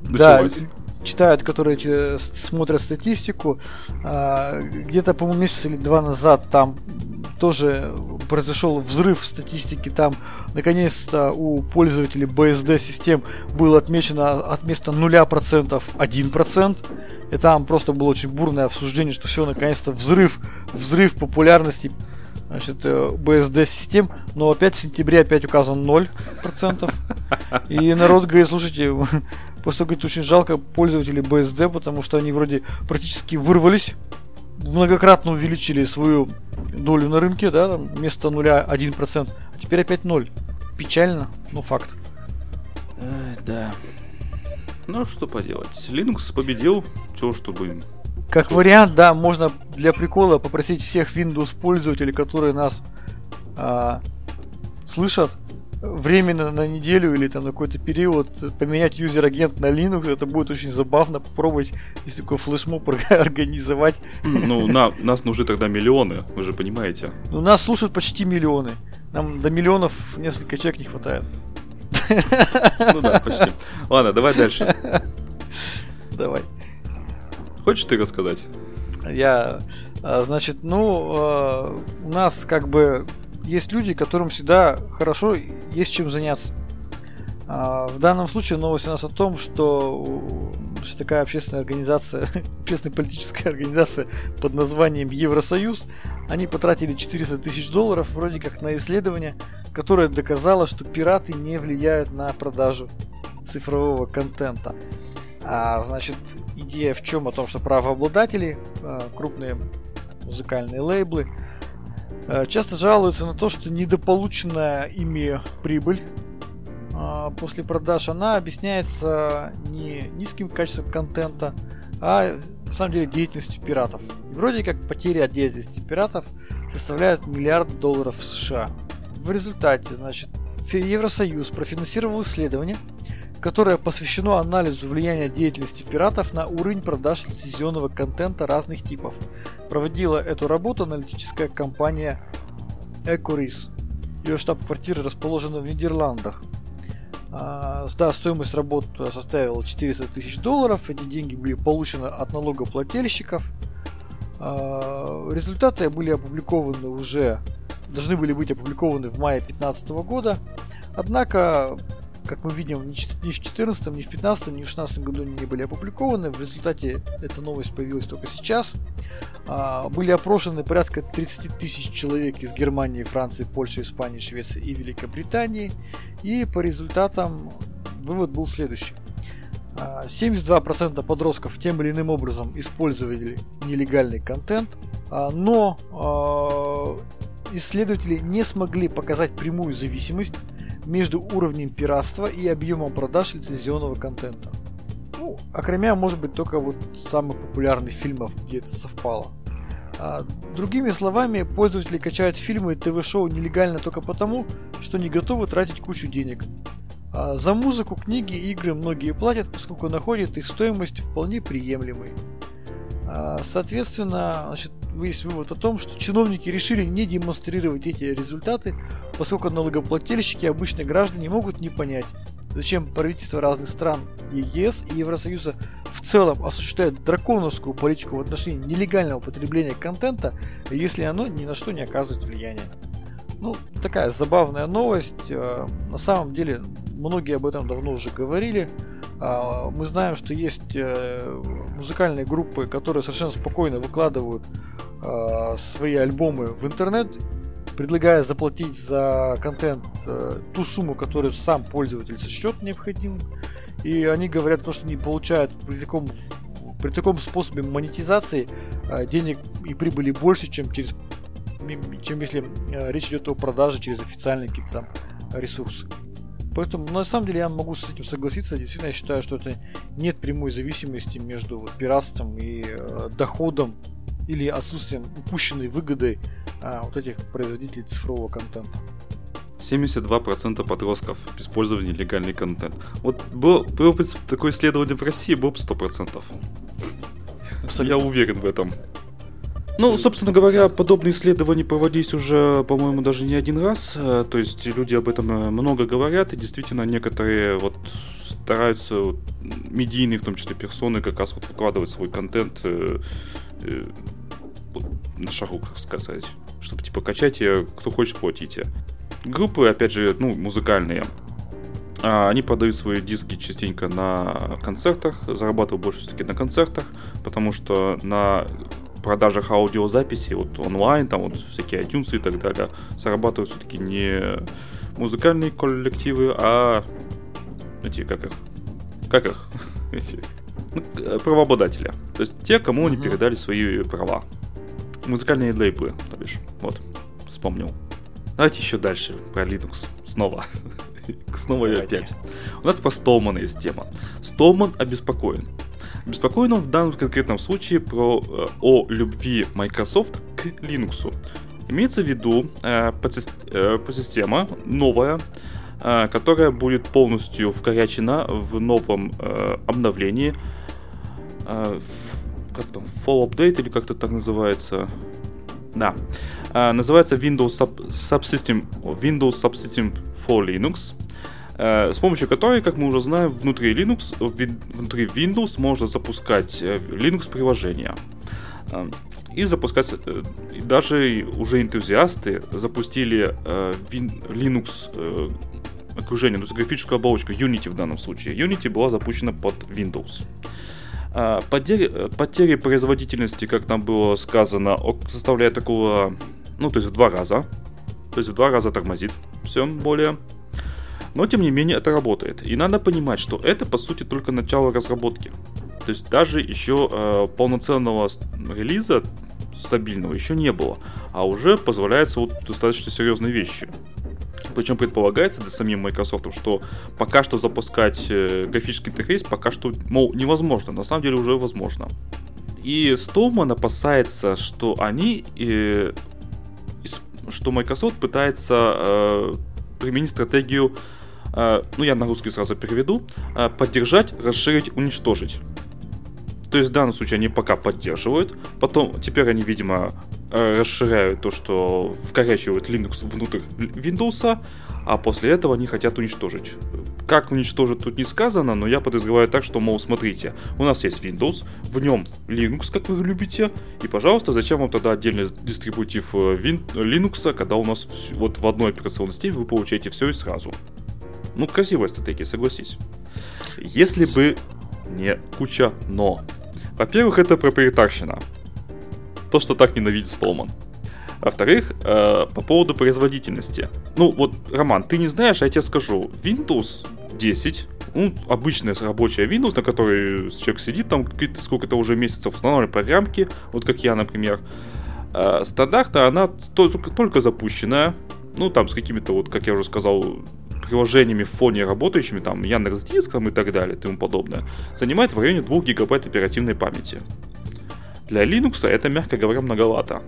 S2: началась. Да, читают, которые смотрят статистику, а, где-то, по-моему, месяц или два назад там тоже произошел взрыв в статистике. Там, наконец-то, у пользователей BSD систем было отмечено от места 0% 1%. И там просто было очень бурное обсуждение, что все, наконец-то, взрыв, взрыв популярности значит, BSD э, но опять в сентябре опять указан 0%. И народ говорит, слушайте, просто говорит, очень жалко пользователей BSD, потому что они вроде практически вырвались многократно увеличили свою долю на рынке, да, там, вместо нуля 1%, а теперь опять 0. Печально, но факт.
S1: Э, да. Ну, что поделать. Linux победил, чего чтобы...
S2: Как что? вариант, да, можно для прикола попросить всех Windows пользователей, которые нас а, слышат, временно на неделю или там на какой-то период поменять юзер-агент на Linux, это будет очень забавно попробовать, если такой флешмоб организовать.
S1: Ну, на, нас нужны тогда миллионы, вы же понимаете.
S2: Ну, нас слушают почти миллионы. Нам до миллионов несколько человек не хватает.
S1: Ну да, почти. Ладно, давай дальше.
S2: Давай.
S1: Хочешь ты рассказать?
S2: Я, а, значит, ну, а, у нас как бы есть люди, которым всегда хорошо есть чем заняться. А, в данном случае новость у нас о том, что такая общественная организация, общественная политическая организация под названием Евросоюз, они потратили 400 тысяч долларов вроде как на исследование, которое доказало, что пираты не влияют на продажу цифрового контента. А, значит, идея в чем? О том, что правообладатели, а, крупные музыкальные лейблы, часто жалуются на то, что недополученная ими прибыль а, после продаж, она объясняется не низким качеством контента, а на самом деле деятельностью пиратов. И вроде как потери от деятельности пиратов составляют миллиард долларов США. В результате, значит, Евросоюз профинансировал исследование, которое посвящено анализу влияния деятельности пиратов на уровень продаж лицензионного контента разных типов. Проводила эту работу аналитическая компания Ecoris. Ее штаб-квартира расположена в Нидерландах. А, да, стоимость работ составила 400 тысяч долларов. Эти деньги были получены от налогоплательщиков. А, результаты были опубликованы уже, должны были быть опубликованы в мае 2015 года. Однако как мы видим, ни в 2014, ни в 2015, ни в 2016 году не были опубликованы. В результате эта новость появилась только сейчас. А, были опрошены порядка 30 тысяч человек из Германии, Франции, Польши, Испании, Швеции и Великобритании. И по результатам вывод был следующий. 72% а, подростков тем или иным образом использовали нелегальный контент, а, но исследователи не смогли показать прямую зависимость между уровнем пиратства и объемом продаж лицензионного контента. Ну, окромя, может быть, только вот самых популярных фильмов, где это совпало. А, другими словами, пользователи качают фильмы и ТВ-шоу нелегально только потому, что не готовы тратить кучу денег. А за музыку, книги, игры многие платят, поскольку находят их стоимость вполне приемлемой. А, соответственно, значит, есть вывод о том, что чиновники решили не демонстрировать эти результаты, поскольку налогоплательщики и обычные граждане могут не понять, зачем правительства разных стран ЕС и Евросоюза в целом осуществляют драконовскую политику в отношении нелегального потребления контента, если оно ни на что не оказывает влияния. Ну, такая забавная новость. Э, на самом деле, многие об этом давно уже говорили. А, мы знаем, что есть э, музыкальные группы, которые совершенно спокойно выкладывают а, свои альбомы в интернет, предлагая заплатить за контент э, ту сумму, которую сам пользователь сочтет необходимым. И они говорят, то, что они получают при таком, при таком способе монетизации э, денег и прибыли больше, чем через чем если речь идет о продаже через официальные какие-то там ресурсы. Поэтому, на самом деле, я могу с этим согласиться. Действительно, я считаю, что это нет прямой зависимости между вот, пиратством и э, доходом или отсутствием упущенной выгоды а, вот этих производителей цифрового контента.
S1: 72% подростков использовали нелегальный контент. Вот было бы такое исследование в России, было бы 100%. Абсолютно. Я уверен в этом. Ну, собственно говоря, подобные исследования проводились уже, по-моему, даже не один раз. Э, то есть люди об этом э, много говорят, и действительно некоторые вот стараются, вот, медийные в том числе персоны, как раз вот выкладывать свой контент э, э, на шагу, как сказать. Чтобы типа качать, кто хочет, платите. Группы, опять же, ну, музыкальные, а, они продают свои диски частенько на концертах, зарабатывают больше все-таки на концертах, потому что на продажах аудиозаписи, вот онлайн, там вот всякие iTunes и так далее, зарабатывают все-таки не музыкальные коллективы, а эти, как их, как их, эти, ну, э, правообладатели. То есть те, кому они передали свои права. Музыкальные лейблы, то бишь. Вот, вспомнил. Давайте еще дальше про Linux. Снова. Снова и опять. У нас про Столмана есть тема. Столман обеспокоен. Беспокоен он в данном конкретном случае про, э, о любви Microsoft к Linux. Имеется в виду э, э, подсистема новая, э, которая будет полностью вкорячена в новом э, обновлении. Э, как там, Fall Update или как-то так называется. Да. Э, называется Windows Sub Subsystem, Windows Subsystem for Linux. Э, с помощью которой, как мы уже знаем, внутри Linux, внутри Windows можно запускать э, Linux приложения. Э, и запускать, даже уже энтузиасты запустили Linux окружение, то есть графическую оболочку Unity в данном случае. Unity была запущена под Windows. Потери, потери производительности, как там было сказано, составляет такого, ну, то есть в два раза. То есть в два раза тормозит все более. Но тем не менее это работает. И надо понимать, что это по сути только начало разработки. То есть даже еще э, полноценного релиза стабильного еще не было. А уже позволяются вот достаточно серьезные вещи. Причем предполагается для самим Microsoft, что пока что запускать э, графический интерфейс пока что, мол, невозможно. На самом деле уже возможно. И Stallman опасается, что они, э, что Microsoft пытается э, применить стратегию ну я на русский сразу переведу, э, поддержать, расширить, уничтожить. То есть в данном случае они пока поддерживают, потом теперь они, видимо, э, расширяют то, что вкорячивают Linux внутрь Windows, а после этого они хотят уничтожить. Как уничтожить тут не сказано, но я подозреваю так, что, мол, смотрите, у нас есть Windows, в нем Linux, как вы любите, и, пожалуйста, зачем вам тогда отдельный дистрибутив Linux, когда у нас вот в одной операционной системе вы получаете все и сразу. Ну, красивая стратегия, согласись. Если бы не куча но. Во-первых, это проприетарщина. То, что так ненавидит Столман. Во-вторых, э, по поводу производительности. Ну, вот, Роман, ты не знаешь, а я тебе скажу. Windows 10, ну, обычная рабочая Windows, на которой человек сидит там сколько-то уже месяцев, устанавливает программки, вот как я, например. Э, стандартно она только, только запущенная, ну, там, с какими-то, вот, как я уже сказал, приложениями в фоне работающими, там, Яндекс Диском и так далее, и тому подобное, занимает в районе 2 гигабайт оперативной памяти. Для Linux это, мягко говоря, многовато.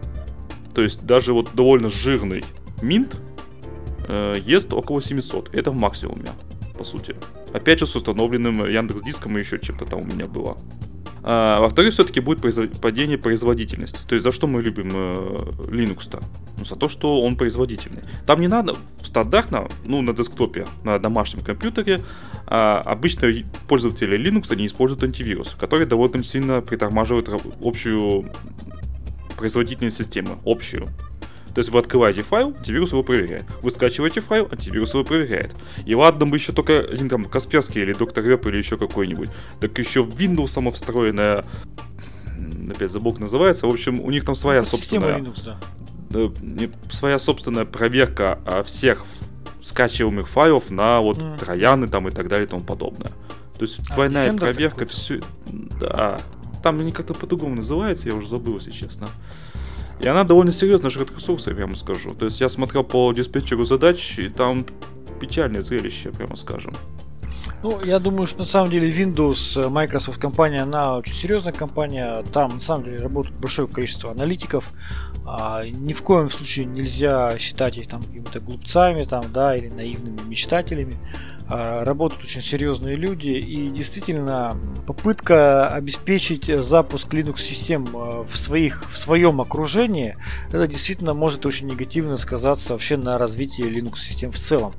S1: То есть даже вот довольно жирный Mint э, ест около 700. Это в максимуме, по сути. Опять же, с установленным Яндекс Диском и еще чем-то там у меня было. А, во-вторых, все-таки будет производ... падение производительности. То есть за что мы любим э, Linux-то? Ну, за то, что он производительный. Там не надо, стандартно, ну, на десктопе, на домашнем компьютере, а, обычно пользователи Linux, они используют антивирус, который довольно сильно притормаживает общую производительность системы, общую. То есть вы открываете файл, антивирус его проверяет. Вы скачиваете файл, антивирус его проверяет. И ладно бы еще только один там Касперский или Доктор Рэп или еще какой-нибудь. Так еще Windows само встроенная опять забыл, называется. В общем, у них там своя Это собственная... Linux, да. Своя собственная проверка а, всех скачиваемых файлов на вот mm. трояны там и так далее и тому подобное. То есть а, двойная Defender проверка, все... Да. Там они как-то по-другому называется, я уже забыл, если честно. И она довольно серьезно жрет ресурсы, я вам скажу. То есть я смотрел по диспетчеру задач, и там печальное зрелище, прямо скажем.
S2: Ну, я думаю, что на самом деле Windows, э, Microsoft компания, она очень серьезная компания. Там на самом деле работает большое количество аналитиков. А, ни в коем случае нельзя считать их там какими-то глупцами там, да, или наивными мечтателями. А, работают очень серьезные люди и действительно попытка обеспечить запуск Linux систем а, в, своих, в своем окружении это действительно может очень негативно сказаться вообще на развитии Linux систем в целом.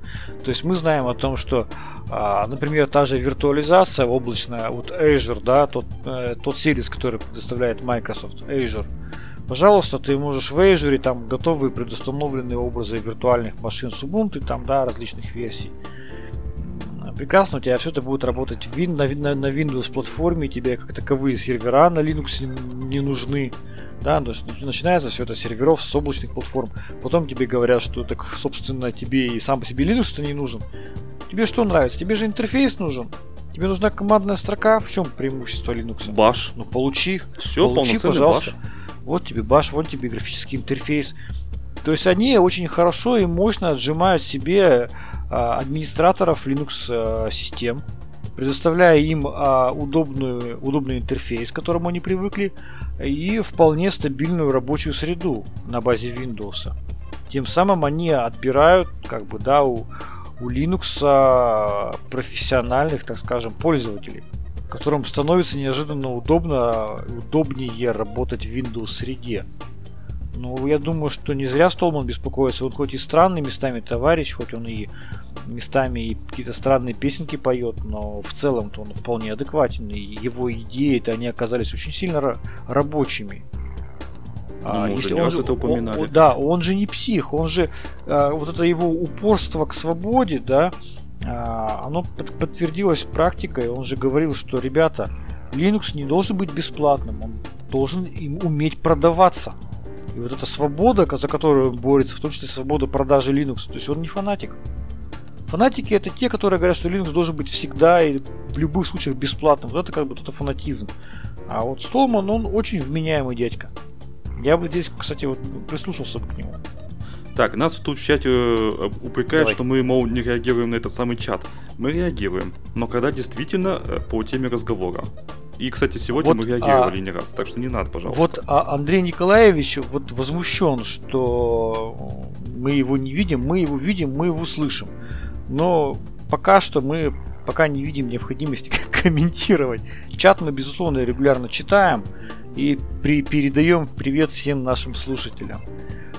S2: То есть мы знаем о том, что, а, например, та же виртуализация облачная, вот Azure, да, тот, э, тот сервис, который предоставляет Microsoft, Azure, Пожалуйста, ты можешь в Azure там готовые предустановленные образы виртуальных машин с Ubuntu, там, да, различных версий прекрасно, у тебя все это будет работать в win, на, на, на Windows платформе, тебе как таковые сервера на Linux не нужны. Да, то есть начинается все это с серверов, с облачных платформ. Потом тебе говорят, что так, собственно, тебе и сам по себе Linux-то не нужен. Тебе что нравится? Тебе же интерфейс нужен. Тебе нужна командная строка. В чем преимущество Linux?
S1: Баш.
S2: Ну получи.
S1: Все, получи, пожалуйста. Баш.
S2: Вот тебе баш, вот тебе графический интерфейс. То есть они очень хорошо и мощно отжимают себе администраторов Linux а, систем, предоставляя им а, удобную, удобный интерфейс, к которому они привыкли, и вполне стабильную рабочую среду на базе Windows. Тем самым они отбирают, как бы, да, у, у Linux профессиональных, так скажем, пользователей, которым становится неожиданно удобно, удобнее работать в Windows среде. Ну, я думаю, что не зря Столман беспокоится. Он хоть и странный местами товарищ, хоть он и местами и какие-то странные песенки поет, но в целом-то он вполне адекватен. И его идеи-то они оказались очень сильно рабочими.
S1: А, ну, если он же, это упоминали.
S2: Он, да, он же не псих, он же а, вот это его упорство к свободе, да, а, оно под, подтвердилось практикой. Он же говорил, что ребята, Linux не должен быть бесплатным, он должен им уметь продаваться. И вот эта свобода, за которую он борется, в том числе свобода продажи Linux, то есть он не фанатик. Фанатики это те, которые говорят, что Linux должен быть всегда и в любых случаях бесплатным. Вот это как бы это фанатизм. А вот Столман, он очень вменяемый дядька. Я бы здесь, кстати, вот прислушался бы к нему.
S1: Так, нас тут в чате э, упрекают, Давай. что мы, мол, не реагируем на этот самый чат. Мы реагируем, но когда действительно э, по теме разговора. И, кстати, сегодня вот, мы реагировали а, не раз, так что не надо, пожалуйста.
S2: Вот а Андрей Николаевич вот возмущен, что мы его не видим, мы его видим, мы его слышим. Но пока что мы пока не видим необходимости комментировать. Чат мы, безусловно, регулярно читаем и при, передаем привет всем нашим слушателям.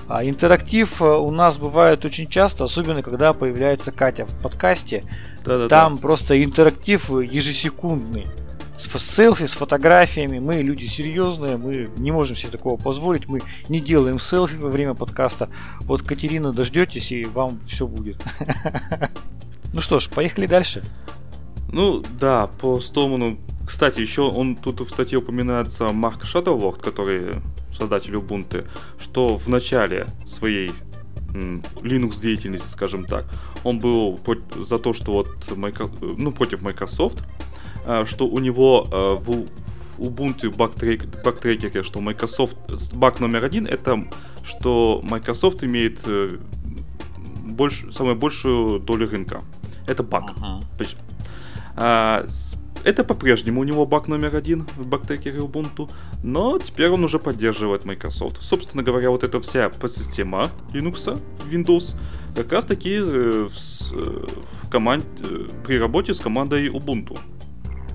S2: А интерактив э, у нас бывает очень часто, особенно когда появляется Катя в подкасте. Да-да-да. Там просто интерактив ежесекундный с селфи, с фотографиями. Мы люди серьезные, мы не можем себе такого позволить. Мы не делаем селфи во время подкаста. Вот Катерина дождетесь, и вам все будет. Ну что ж, поехали дальше.
S1: Ну да, по Столману. Кстати, еще он тут в статье упоминается Марк Шадоуорд, который создатель Ubuntu, что в начале своей Linux деятельности, скажем так, он был за то, что вот ну, против Microsoft, что у него э, в Ubuntu бактрекере, что Microsoft баг номер один это что Microsoft имеет э, больш, самую большую долю рынка. Это баг. Uh-huh. А, это по-прежнему у него баг номер один в бактрекере Ubuntu, но теперь он уже поддерживает Microsoft. Собственно говоря, вот эта вся подсистема Linux, Windows, как раз таки в, в команде, при работе с командой Ubuntu.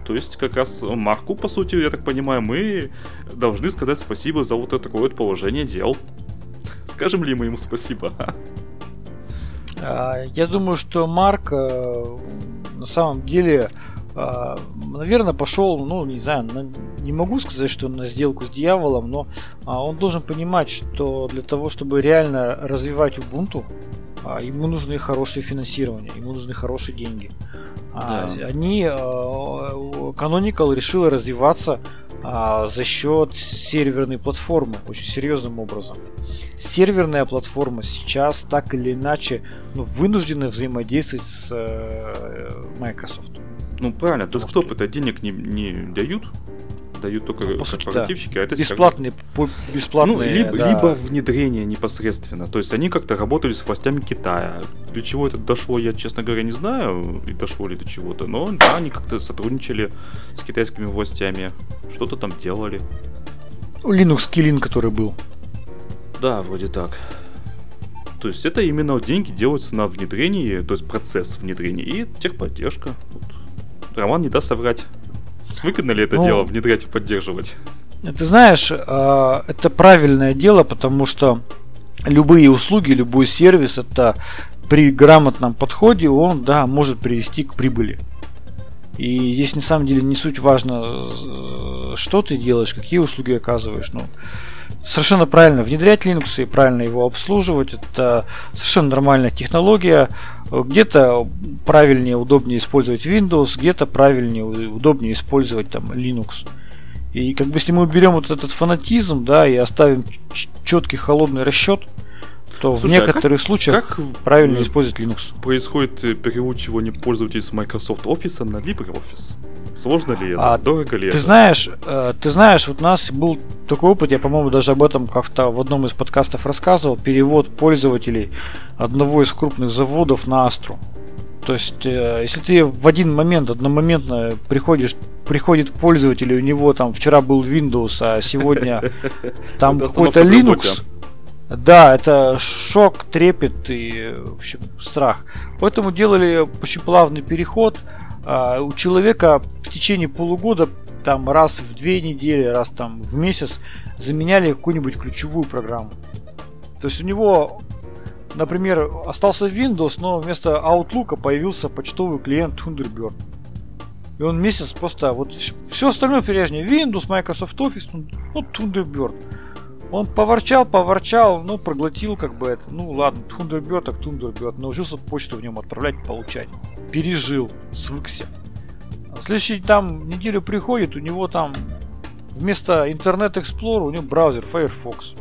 S1: То есть как раз Марку, по сути, я так понимаю, мы должны сказать спасибо за вот это такое вот положение дел. Скажем ли мы ему спасибо?
S2: А, я думаю, что Марк э, на самом деле, а, наверное, пошел, ну, не знаю, не могу сказать, что на сделку с дьяволом, но а, он должен понимать, что для того, чтобы реально развивать Ubuntu, ему нужны хорошее финансирование, ему нужны хорошие деньги. Да. Они, Canonical решила развиваться а, за счет серверной платформы очень серьезным образом. Серверная платформа сейчас так или иначе ну, вынуждена взаимодействовать с э, Microsoft.
S1: Ну правильно, десктопы-то денег не, не дают, дают только ну, по корпоративщики, сути,
S2: да. а это бесплатные, по, бесплатные, ну,
S1: либо, да. либо внедрение непосредственно. То есть они как-то работали с властями Китая. Для чего это дошло, я, честно говоря, не знаю, и дошло ли до чего-то. Но да, они как-то сотрудничали с китайскими властями, что-то там делали.
S2: Linux Killing, который был.
S1: Да, вроде так. То есть это именно деньги делаются на внедрении, то есть процесс внедрения и техподдержка. Вот. Роман не даст соврать. Выгодно ли это ну, дело внедрять и поддерживать?
S2: Ты знаешь, а, это правильное дело, потому что любые услуги, любой сервис, это при грамотном подходе он, да, может привести к прибыли. И здесь на самом деле не суть важно, что ты делаешь, какие услуги оказываешь. Ну, совершенно правильно внедрять Linux и правильно его обслуживать. Это совершенно нормальная технология. Где-то правильнее, удобнее использовать Windows, где-то правильнее, удобнее использовать там Linux. И как бы если мы уберем вот этот фанатизм, да, и оставим четкий холодный расчет, то Слушай, в а некоторых как, случаях как правильно использовать Linux.
S1: Происходит э, переучивание пользователей с Microsoft Office на LibreOffice. Сложно ли это? А, Дорого ли
S2: ты
S1: это?
S2: Знаешь, э, ты знаешь, вот у нас был такой опыт, я, по-моему, даже об этом как-то в одном из подкастов рассказывал, перевод пользователей одного из крупных заводов на Астру. То есть, э, если ты в один момент, одномоментно приходишь, приходит пользователь, и у него там вчера был Windows, а сегодня там какой-то Linux, да, это шок, трепет и, в общем, страх. Поэтому делали очень плавный переход. А, у человека в течение полугода там раз в две недели, раз там в месяц заменяли какую-нибудь ключевую программу. То есть у него, например, остался Windows, но вместо Outlook появился почтовый клиент Thunderbird. И он месяц просто вот все остальное прежнее. Windows, Microsoft Office, ну Thunderbird. Он поворчал, поворчал, ну, проглотил как бы это. Ну, ладно, Thunderbird так Thunderbird. Научился почту в нем отправлять, получать. Пережил, свыкся. А следующий там неделю приходит, у него там вместо Internet Explorer у него браузер Firefox.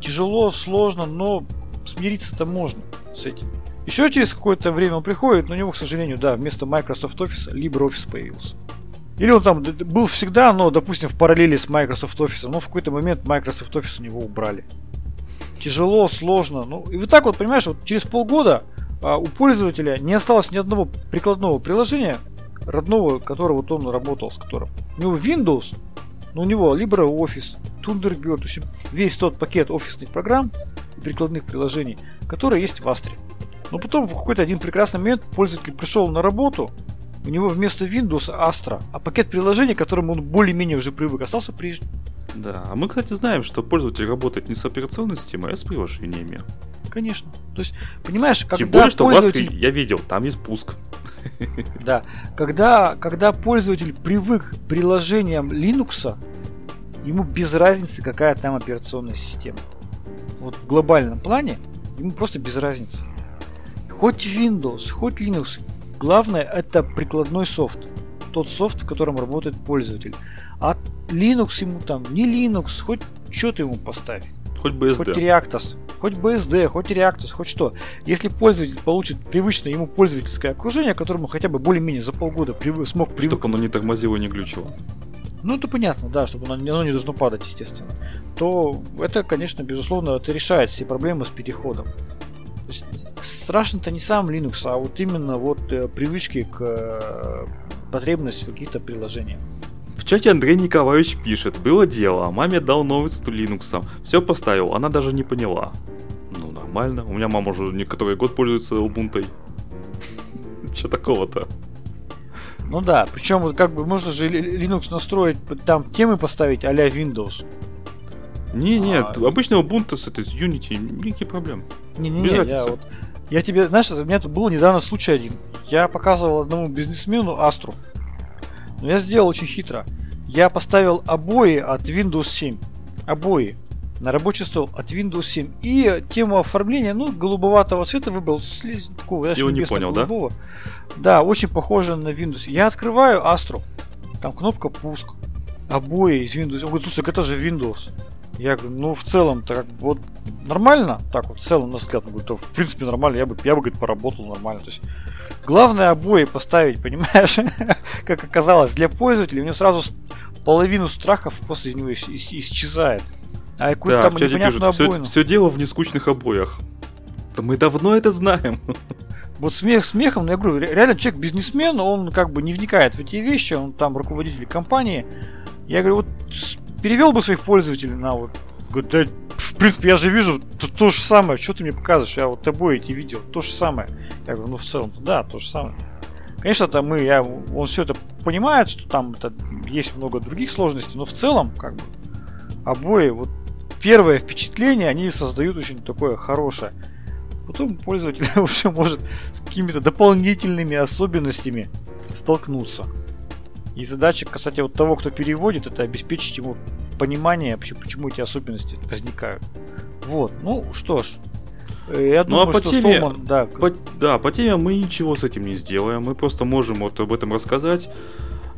S2: Тяжело, сложно, но смириться-то можно с этим. Еще через какое-то время он приходит, но у него, к сожалению, да, вместо Microsoft Office LibreOffice появился. Или он там был всегда, но, допустим, в параллели с Microsoft Office, но в какой-то момент Microsoft Office у него убрали. Тяжело, сложно. Ну, и вот так вот, понимаешь, вот через полгода а, у пользователя не осталось ни одного прикладного приложения, родного, которого вот он работал, с которым. У него Windows, но у него LibreOffice, Thunderbird, в общем, весь тот пакет офисных программ и прикладных приложений, которые есть в Астре. Но потом в какой-то один прекрасный момент пользователь пришел на работу, у него вместо Windows Astra, а пакет приложений, к которому он более-менее уже привык, остался прежним.
S1: Да, а мы, кстати, знаем, что пользователь работает не с операционной системой, а с приложениями.
S2: Конечно. То есть, понимаешь, когда
S1: Тем более, что пользователь... в я видел, там есть пуск.
S2: Да. Когда, когда пользователь привык к приложениям Linux, ему без разницы, какая там операционная система. Вот в глобальном плане ему просто без разницы. Хоть Windows, хоть Linux, Главное это прикладной софт. Тот софт, в котором работает пользователь. А Linux ему там, не Linux, хоть что ты ему поставь.
S1: Хоть BSD.
S2: Хоть Reactos. Хоть BSD, хоть Reactos, хоть что. Если пользователь получит привычное ему пользовательское окружение, которому хотя бы более-менее за полгода привы- смог привыкнуть.
S1: Чтобы оно не тормозило и не глючило.
S2: Ну, это понятно, да, чтобы оно, оно не должно падать, естественно. То это, конечно, безусловно, это решает все проблемы с переходом страшно-то не сам Linux, а вот именно вот э, привычки к э, потребности в каких-то приложениях.
S1: В чате Андрей Николаевич пишет, было дело, маме дал новый стул Linux, все поставил, она даже не поняла. Ну, нормально, у меня мама уже не который год пользуется Ubuntu. Че такого-то?
S2: Ну да, причем вот как бы можно же Linux настроить, там темы поставить а Windows.
S1: Не, нет, а... обычно Ubuntu с этой Unity, никаких проблем.
S2: Не-не-не, я вот Я тебе, знаешь, у меня тут был недавно случай один. Я показывал одному бизнесмену Астру. Но я сделал очень хитро. Я поставил обои от Windows 7. Обои на рабочий стол от Windows 7. И тему оформления, ну, голубоватого цвета выбрал, слез, такого,
S1: знаешь, Его не понял, да?
S2: Да, очень похоже на Windows. Я открываю Астру. Там кнопка пуск. Обои из Windows. Он говорит, слушай, это же Windows. Я говорю, ну, в целом-то как вот нормально, так вот, в целом, на взгляд, он говорит, в принципе, нормально, я бы, я бы, говорит, поработал нормально. То есть, главное обои поставить, понимаешь, как оказалось, для пользователя, у него сразу половину страхов после него исчезает.
S1: А какую-то да, там непонятную пишут, обоину. Все, все дело в нескучных обоях. Мы давно это знаем.
S2: Вот смех смехом, но я говорю, реально человек бизнесмен, он как бы не вникает в эти вещи, он там руководитель компании. Я говорю, вот перевел бы своих пользователей на вот. Да, в принципе, я же вижу то, то же самое, что ты мне показываешь, я вот тобой эти видел, то же самое. Я говорю, ну в целом, да, то же самое. Конечно, там мы, я, он все это понимает, что там это, есть много других сложностей, но в целом, как бы, обои, вот первое впечатление, они создают очень такое хорошее. Потом пользователь уже может с какими-то дополнительными особенностями столкнуться. И задача, кстати, вот того, кто переводит, это обеспечить ему понимание, почему, почему эти особенности возникают. Вот, ну что ж.
S1: Э, я ну, а по что теме, Столман, да. По, да, по теме мы ничего с этим не сделаем. Мы просто можем вот об этом рассказать.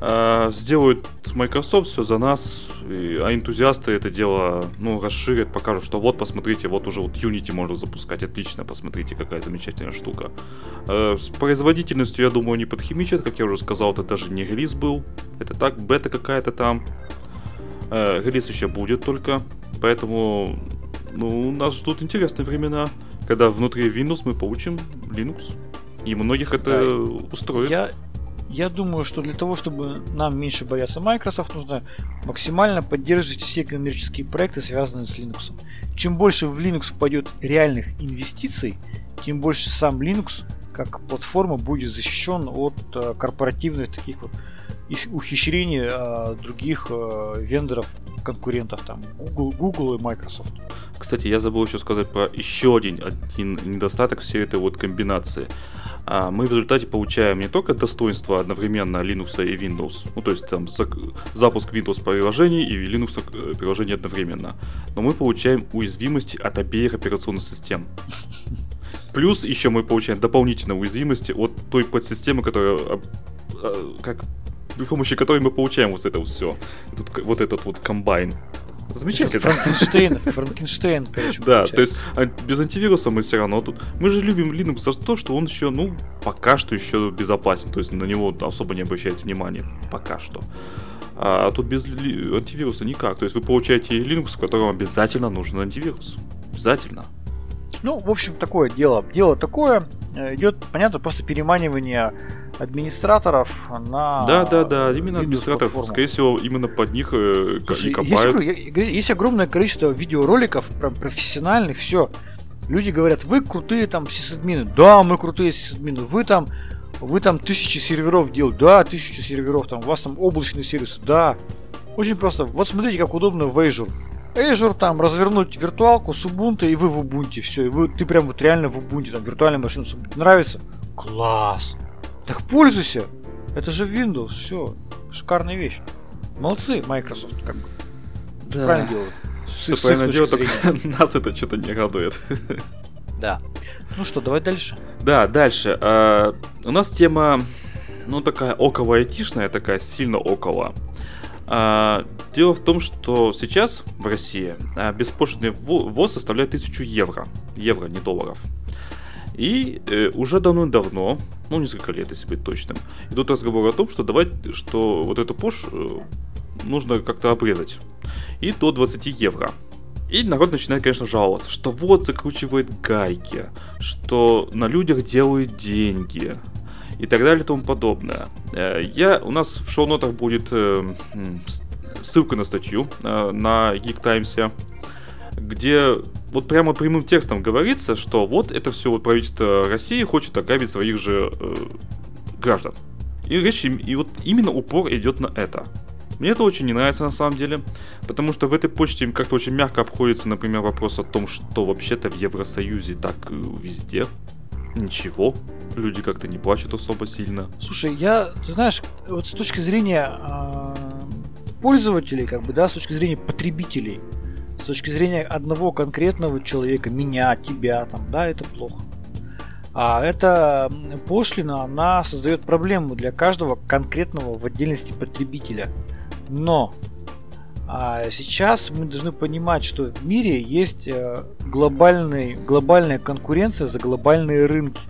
S1: А, сделают Microsoft все за нас, а энтузиасты это дело ну, расширят, покажут, что вот, посмотрите, вот уже вот Unity можно запускать, отлично, посмотрите, какая замечательная штука. А, с производительностью, я думаю, не подхимичат, как я уже сказал, это даже не релиз был, это так, бета какая-то там. А, релиз еще будет только, поэтому ну, нас ждут интересные времена, когда внутри Windows мы получим Linux. И многих это да, устроит.
S2: Я, я думаю, что для того, чтобы нам меньше бояться Microsoft, нужно максимально поддерживать все коммерческие проекты, связанные с Linux. Чем больше в Linux пойдет реальных инвестиций, тем больше сам Linux как платформа будет защищен от э, корпоративных таких вот ухищрений э, других э, вендоров, конкурентов, там Google, Google и Microsoft.
S1: Кстати, я забыл еще сказать про еще один, один недостаток всей этой вот комбинации а мы в результате получаем не только достоинства одновременно Linux и Windows, ну то есть там запуск Windows приложений и Linux э, приложений одновременно, но мы получаем уязвимости от обеих операционных систем. Плюс еще мы получаем дополнительные уязвимости от той подсистемы, которая а, а, как при помощи которой мы получаем вот это все, вот этот вот комбайн. Замечательно.
S2: Франкенштейн, Франкенштейн,
S1: короче, Да, получается. то есть а, без антивируса мы все равно тут... Мы же любим Linux за то, что он еще, ну, пока что еще безопасен. То есть на него особо не обращает внимания. Пока что. А тут без антивируса никак. То есть вы получаете Linux, в котором обязательно нужен антивирус. Обязательно.
S2: Ну, в общем, такое дело. Дело такое. Э, идет, понятно, просто переманивание администраторов на
S1: Да, да, да, именно администраторов. Скорее всего, именно под них э, Слушай, копают.
S2: Есть, есть огромное количество видеороликов профессиональных, все. Люди говорят, вы крутые там сисадмины. Да, мы крутые сисадмины. Вы там вы там тысячи серверов делаете. Да, тысячи серверов. Там, у вас там облачные сервисы. Да. Очень просто. Вот смотрите, как удобно в Azure. Там развернуть виртуалку с Ubuntu и вы в Ubuntu, все, и вы, ты прям вот реально в Ubuntu, там виртуальная машина с Ubuntu. Нравится? Класс! Так пользуйся! Это же Windows, все, шикарная вещь. Молодцы, Microsoft, как бы.
S1: Да. Правильно делают. Все правильно делают, только нас это что-то не радует.
S2: Да. Ну что, давай дальше.
S1: Да, дальше. А, у нас тема, ну, такая около айтишная, такая сильно около. А, дело в том, что сейчас в России а, беспошлинный ввоз составляет 1000 евро. Евро, не долларов. И э, уже давно-давно, ну несколько лет, если быть точным, идут разговоры о том, что давать, что вот эту пош э, нужно как-то обрезать. И до 20 евро. И народ начинает, конечно, жаловаться, что вот закручивает гайки, что на людях делают деньги, и так далее и тому подобное. Э, я, у нас в шоу-нотах будет э, ссылка на статью э, на Geek Times, где вот прямо прямым текстом говорится, что вот это все вот правительство России хочет ограбить своих же граждан. И речь, и вот именно упор идет на это. Мне это очень не нравится на самом деле, потому что в этой почте как-то очень мягко обходится, например, вопрос о том, что вообще-то в Евросоюзе так везде Ничего, люди как-то не плачут особо сильно.
S2: Слушай, я, ты знаешь, вот с точки зрения э, пользователей, как бы, да, с точки зрения потребителей, с точки зрения одного конкретного человека, меня, тебя, там, да, это плохо. А эта пошлина, она создает проблему для каждого конкретного в отдельности потребителя. Но а сейчас мы должны понимать, что в мире есть э, глобальный, глобальная конкуренция за глобальные рынки.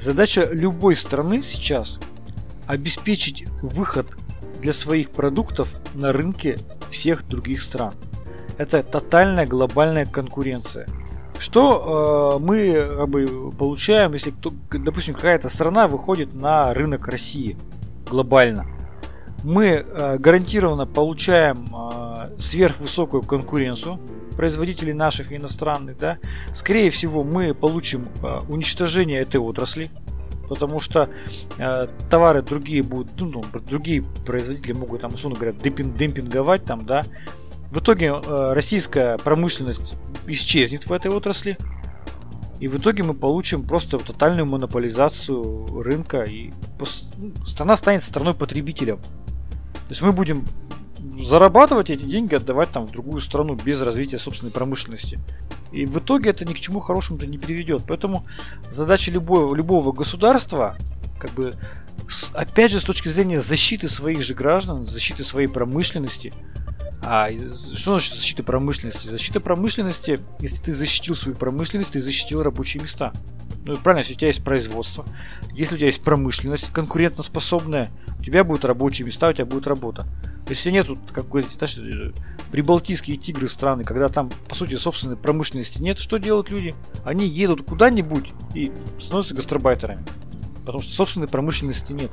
S2: Задача любой страны сейчас обеспечить выход для своих продуктов на рынке всех других стран. Это тотальная глобальная конкуренция. Что э, мы как бы, получаем, если, кто, допустим, какая-то страна выходит на рынок России глобально? Мы э, гарантированно получаем э, сверхвысокую конкуренцию производителей наших иностранных, да, скорее всего мы получим э, уничтожение этой отрасли, потому что товары другие будут, ну, ну, другие производители могут там, условно говоря, демпинг, демпинговать там, да. В итоге российская промышленность исчезнет в этой отрасли, и в итоге мы получим просто тотальную монополизацию рынка, и ну, страна станет страной потребителя. То есть мы будем зарабатывать эти деньги, отдавать там в другую страну без развития собственной промышленности. И в итоге это ни к чему хорошему-то не приведет. Поэтому задача любого, любого государства, как бы, опять же, с точки зрения защиты своих же граждан, защиты своей промышленности, а что значит защита промышленности? Защита промышленности, если ты защитил свою промышленность, ты защитил рабочие места. Ну, правильно, если у тебя есть производство, если у тебя есть промышленность конкурентоспособная, у тебя будут рабочие места, у тебя будет работа. Если нету, как говорите, знаешь, э, прибалтийские тигры страны, когда там, по сути, собственной промышленности нет, что делают люди? Они едут куда-нибудь и становятся гастробайтерами. Потому что собственной промышленности нет.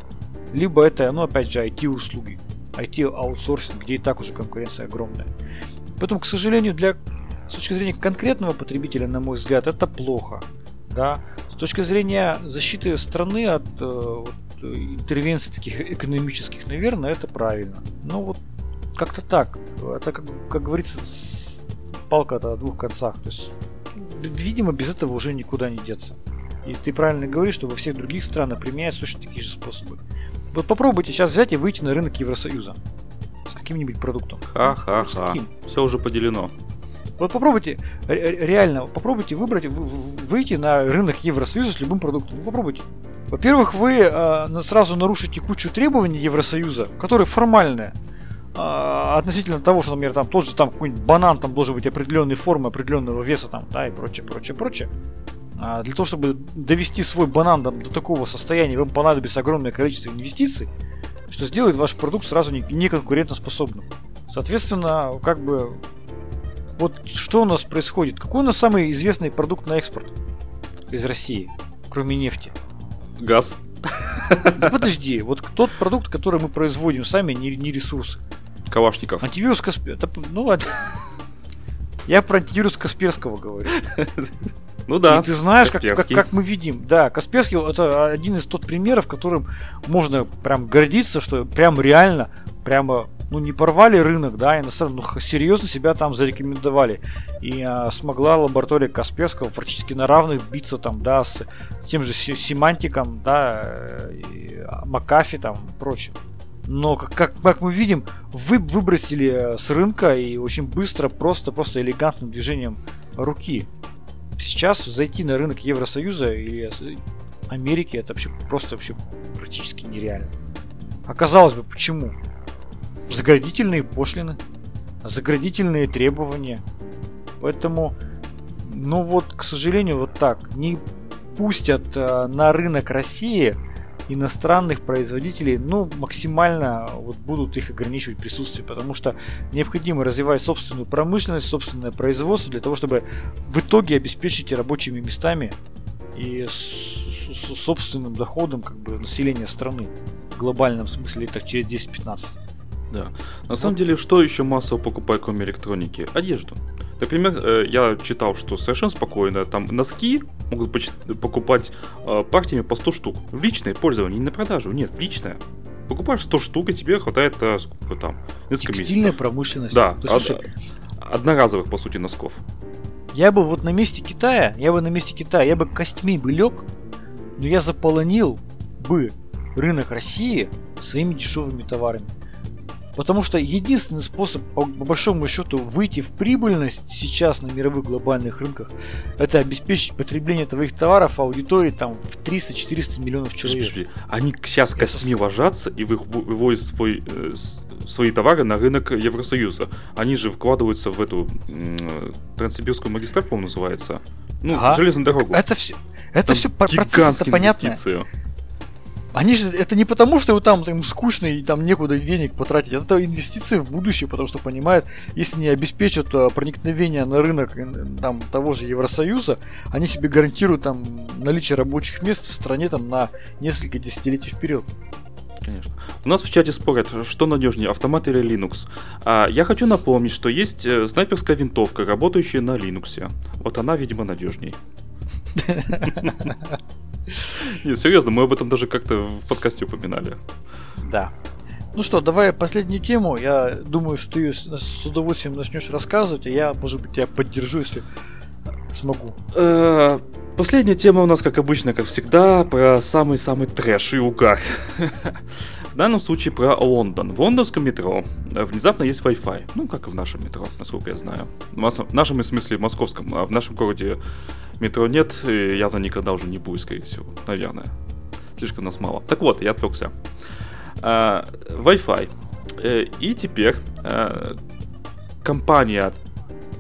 S2: Либо это, ну, опять же, IT-услуги. IT-аутсорсинг, где и так уже конкуренция огромная. Поэтому, к сожалению, для с точки зрения конкретного потребителя, на мой взгляд, это плохо. Да? С точки зрения защиты страны от э, интервенций таких экономических, наверное, это правильно. Но вот как-то так. Это, как, как говорится, палка-то о двух концах. То есть, видимо, без этого уже никуда не деться. И ты правильно говоришь, что во всех других странах применяются точно такие же способы. Вот попробуйте сейчас взять и выйти на рынок Евросоюза с каким-нибудь продуктом.
S1: Ха-ха-ха. Все уже поделено.
S2: Вот попробуйте, реально, попробуйте выбрать, выйти на рынок Евросоюза с любым продуктом. Ну, попробуйте. Во-первых, вы э, сразу нарушите кучу требований Евросоюза, которые формальные. Э, относительно того, что, например, там тот же там какой-нибудь банан там должен быть определенной формы, определенного веса там, да, и прочее, прочее, прочее. А для того, чтобы довести свой банан до такого состояния, вам понадобится огромное количество инвестиций, что сделает ваш продукт сразу не, не конкурентоспособным. Соответственно, как бы вот что у нас происходит? Какой у нас самый известный продукт на экспорт из России, кроме нефти?
S1: Газ.
S2: Да подожди, вот тот продукт, который мы производим сами, не, не ресурсы.
S1: Калашников.
S2: Антивирус Касперского. Ну ладно. Я про антивирус Касперского говорю.
S1: Ну да.
S2: И ты знаешь, как, как, как мы видим, да, Касперский это один из тот примеров, которым можно прям гордиться, что прям реально, прямо ну, не порвали рынок, да, иностранно, ну, серьезно себя там зарекомендовали. И а, смогла лаборатория Касперского практически на равных биться там, да, с, с тем же семантиком, да, э, и Макафи там и прочим. Но, как, как, как мы видим, вы выбросили с рынка и очень быстро, просто, просто элегантным движением руки. Сейчас зайти на рынок Евросоюза или Америки это вообще просто вообще практически нереально. Оказалось бы, почему? заградительные пошлины, заградительные требования. Поэтому, ну вот, к сожалению, вот так, не пустят э, на рынок России иностранных производителей, ну, максимально вот будут их ограничивать присутствие, потому что необходимо развивать собственную промышленность, собственное производство для того, чтобы в итоге обеспечить рабочими местами и с, с, собственным доходом как бы населения страны в глобальном смысле так через 10-15.
S1: Да. На самом деле, что еще массово покупают кроме электроники? Одежду. Например, э, я читал, что совершенно спокойно там носки могут покупать э, партиями по 100 штук. В личное пользование, не на продажу, нет, в личное. Покупаешь 100 штук, и тебе хватает сколько там,
S2: несколько Текстильная месяцев. промышленность.
S1: Да, То слушай, одноразовых, по сути, носков.
S2: Я бы вот на месте Китая, я бы на месте Китая, я бы костьми бы лег, но я заполонил бы рынок России своими дешевыми товарами. Потому что единственный способ, по, по большому счету, выйти в прибыльность сейчас на мировых глобальных рынках, это обеспечить потребление твоих товаров аудитории там в 300-400 миллионов человек.
S1: Они сейчас костьми ложатся и выводят свой, э, свои товары на рынок Евросоюза. Они же вкладываются в эту э, Транссибирскую магистраль, по-моему, называется.
S2: Ну, ага. железную дорогу. Это все, это все процесс понятно. Они же это не потому, что там им скучно и там некуда денег потратить. Это инвестиции в будущее, потому что понимают, если не обеспечат э, проникновение на рынок э, там, того же Евросоюза, они себе гарантируют там наличие рабочих мест в стране там на несколько десятилетий вперед.
S1: Конечно. У нас в чате спорят, что надежнее, автомат или Linux. А я хочу напомнить, что есть э, снайперская винтовка, работающая на Linux. Вот она, видимо, надежней. Нет, серьезно, мы об этом даже как-то в подкасте упоминали.
S2: Да. Ну что, давай последнюю тему. Я думаю, что ты ее с удовольствием начнешь рассказывать, а я, может быть, тебя поддержу, если смогу.
S1: Э, последняя тема у нас, как обычно, как всегда, про самый-самый трэш и угар. В данном случае про Лондон. В лондонском метро внезапно есть Wi-Fi. Ну, как и в нашем метро, насколько я знаю. В нашем, в смысле, московском. А в нашем городе метро нет, и явно никогда уже не будет, скорее всего. Наверное. Слишком нас мало. Так вот, я отвлекся. А, Wi-Fi. Э, и теперь а, компания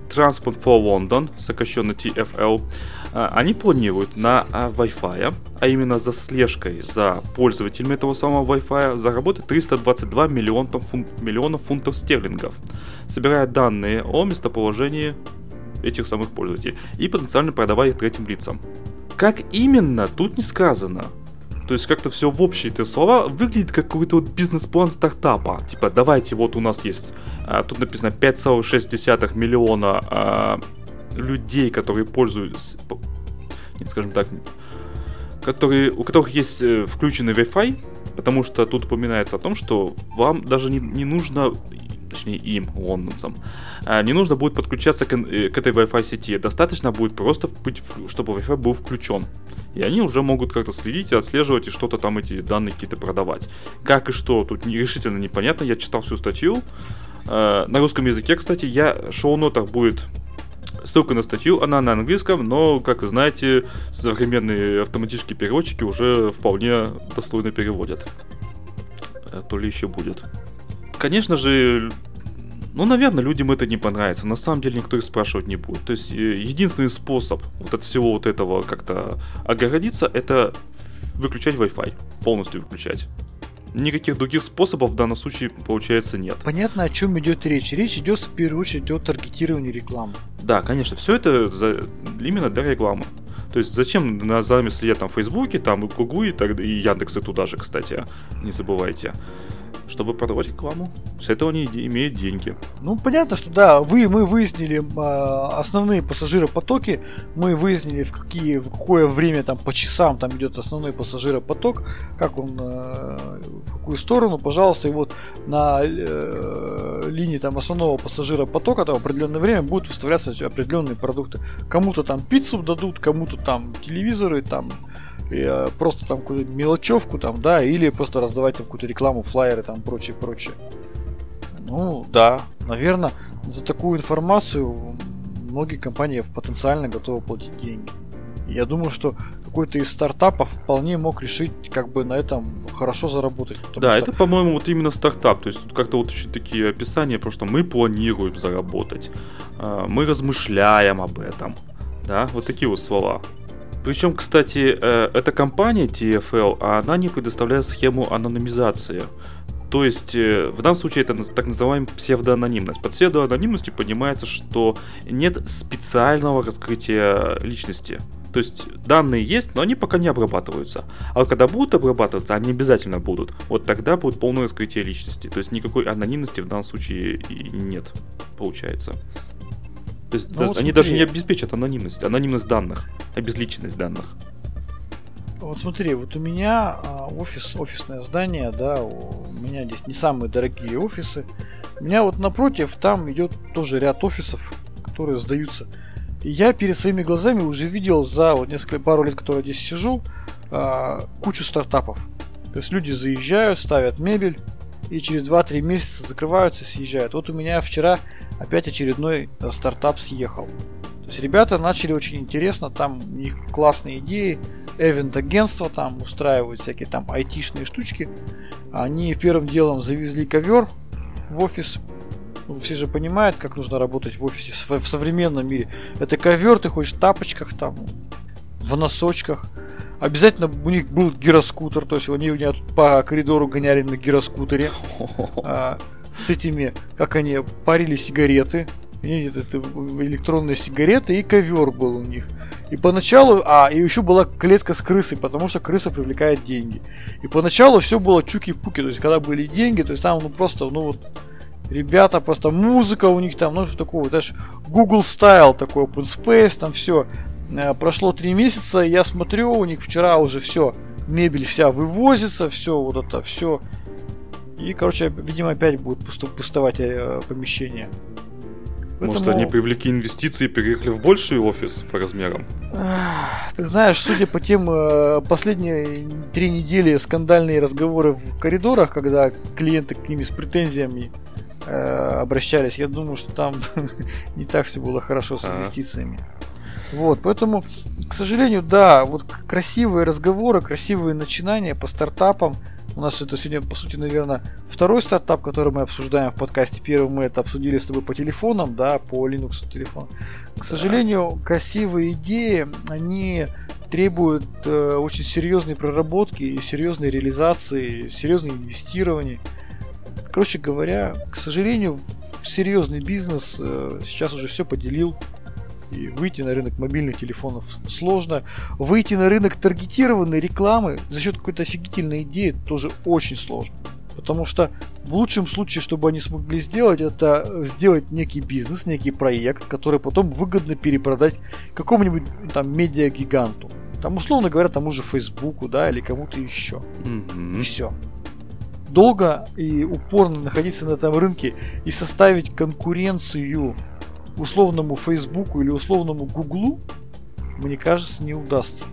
S1: Transport for London, сокращенно TFL, они планируют на а, Wi-Fi, а именно за слежкой за пользователями этого самого Wi-Fi, заработать 322 миллионов, фун- миллионов фунтов стерлингов, собирая данные о местоположении этих самых пользователей и потенциально продавая их третьим лицам. Как именно, тут не сказано. То есть как-то все в общие-то слова выглядит как какой-то вот бизнес-план стартапа. Типа, давайте, вот у нас есть, а, тут написано 5,6 миллиона а, людей, которые пользуются, скажем так, которые, у которых есть э, включенный Wi-Fi, потому что тут упоминается о том, что вам даже не, не нужно точнее им, лондонцам, а, не нужно будет подключаться к, э, к этой Wi-Fi сети. Достаточно будет просто, быть, чтобы Wi-Fi был включен. И они уже могут как-то следить отслеживать и что-то там эти данные какие-то продавать. Как и что, тут решительно непонятно. Я читал всю статью. А, на русском языке, кстати, я шоу-нотах будет ссылка на статью, она на английском, но, как вы знаете, современные автоматические переводчики уже вполне достойно переводят. Э, то ли еще будет. Конечно же, ну, наверное, людям это не понравится. На самом деле никто их спрашивать не будет. То есть э, единственный способ вот от всего вот этого как-то огородиться, это выключать Wi-Fi. Полностью выключать. Никаких других способов в данном случае, получается, нет.
S2: Понятно, о чем идет речь. Речь идет в первую очередь о таргетировании рекламы.
S1: Да, конечно, все это за... именно для рекламы. То есть зачем на зами следят там в Фейсбуке, там и Гугу, и, так, и Яндексы туда же, кстати, не забывайте чтобы продавать рекламу. С этого они имеют деньги.
S2: Ну, понятно, что да, вы, мы выяснили э, основные пассажиропотоки, мы выяснили, в, какие, в какое время там по часам там идет основной пассажиропоток, как он, э, в какую сторону, пожалуйста, и вот на э, линии там основного пассажиропотока там в определенное время будут выставляться определенные продукты. Кому-то там пиццу дадут, кому-то там телевизоры, там Э, просто там какую-то мелочевку там, да, или просто раздавать там какую-то рекламу, флайеры там, прочее, прочее. Ну, да, наверное, за такую информацию многие компании потенциально готовы платить деньги. Я думаю, что какой-то из стартапов вполне мог решить, как бы на этом хорошо заработать.
S1: Да, что... это, по-моему, вот именно стартап. То есть тут как-то вот еще такие описания, что мы планируем заработать, а, мы размышляем об этом. Да, вот такие вот слова. Причем, кстати, э, эта компания TFL, она не предоставляет схему анонимизации. То есть, э, в данном случае это так называемая псевдоанонимность. Под псевдоанонимностью понимается, что нет специального раскрытия личности. То есть данные есть, но они пока не обрабатываются. А когда будут обрабатываться, они обязательно будут. Вот тогда будет полное раскрытие личности. То есть никакой анонимности в данном случае и нет, получается. То есть ну, вот они смотри. даже не обеспечат анонимность, анонимность данных, обезличенность данных.
S2: Вот смотри, вот у меня а, офис, офисное здание, да, у меня здесь не самые дорогие офисы. У меня вот напротив там идет тоже ряд офисов, которые сдаются. И я перед своими глазами уже видел за вот несколько пару лет, которые здесь сижу, э, кучу стартапов. То есть люди заезжают, ставят мебель, и через 2-3 месяца закрываются и съезжают. Вот у меня вчера опять очередной э, стартап съехал. То есть ребята начали очень интересно, там у них классные идеи, эвент-агентство там устраивают всякие там айтишные штучки. Они первым делом завезли ковер в офис. Ну, все же понимают, как нужно работать в офисе в современном мире. Это ковер, ты хочешь в тапочках там, в носочках. Обязательно у них был гироскутер, то есть они у меня по коридору гоняли на гироскутере а, с этими, как они парили сигареты. Нет, это электронные сигареты и ковер был у них. И поначалу, а, и еще была клетка с крысой, потому что крыса привлекает деньги. И поначалу все было чуки-пуки, то есть когда были деньги, то есть там ну просто, ну вот, ребята, просто музыка у них там, ну что такого, даже Google Style такой, Open Space, там все. Э, прошло три месяца, я смотрю, у них вчера уже все, мебель вся вывозится, все вот это, все. И, короче, видимо, опять будет пустовать э, помещение.
S1: Поэтому... Может, они привлекли инвестиции и переехали в больший офис по размерам?
S2: Ты знаешь, судя по тем э, последние три недели скандальные разговоры в коридорах, когда клиенты к ними с претензиями э, обращались, я думаю, что там не так все было хорошо с инвестициями. Вот, поэтому, к сожалению, да, вот красивые разговоры, красивые начинания по стартапам. У нас это сегодня, по сути, наверное, второй стартап, который мы обсуждаем в подкасте. Первый мы это обсудили с тобой по телефонам, да, по Linux телефону. К сожалению, красивые идеи, они требуют э, очень серьезной проработки и серьезной реализации, серьезной инвестирования. Короче говоря, к сожалению, в серьезный бизнес э, сейчас уже все поделил и выйти на рынок мобильных телефонов сложно. Выйти на рынок таргетированной рекламы за счет какой-то офигительной идеи тоже очень сложно. Потому что в лучшем случае, чтобы они смогли сделать, это сделать некий бизнес, некий проект, который потом выгодно перепродать какому-нибудь там медиагиганту. Там, условно говоря, тому же Фейсбуку, да, или кому-то еще. Mm-hmm. И все. Долго и упорно находиться на этом рынке и составить конкуренцию условному Фейсбуку или условному Гуглу, мне кажется, не удастся.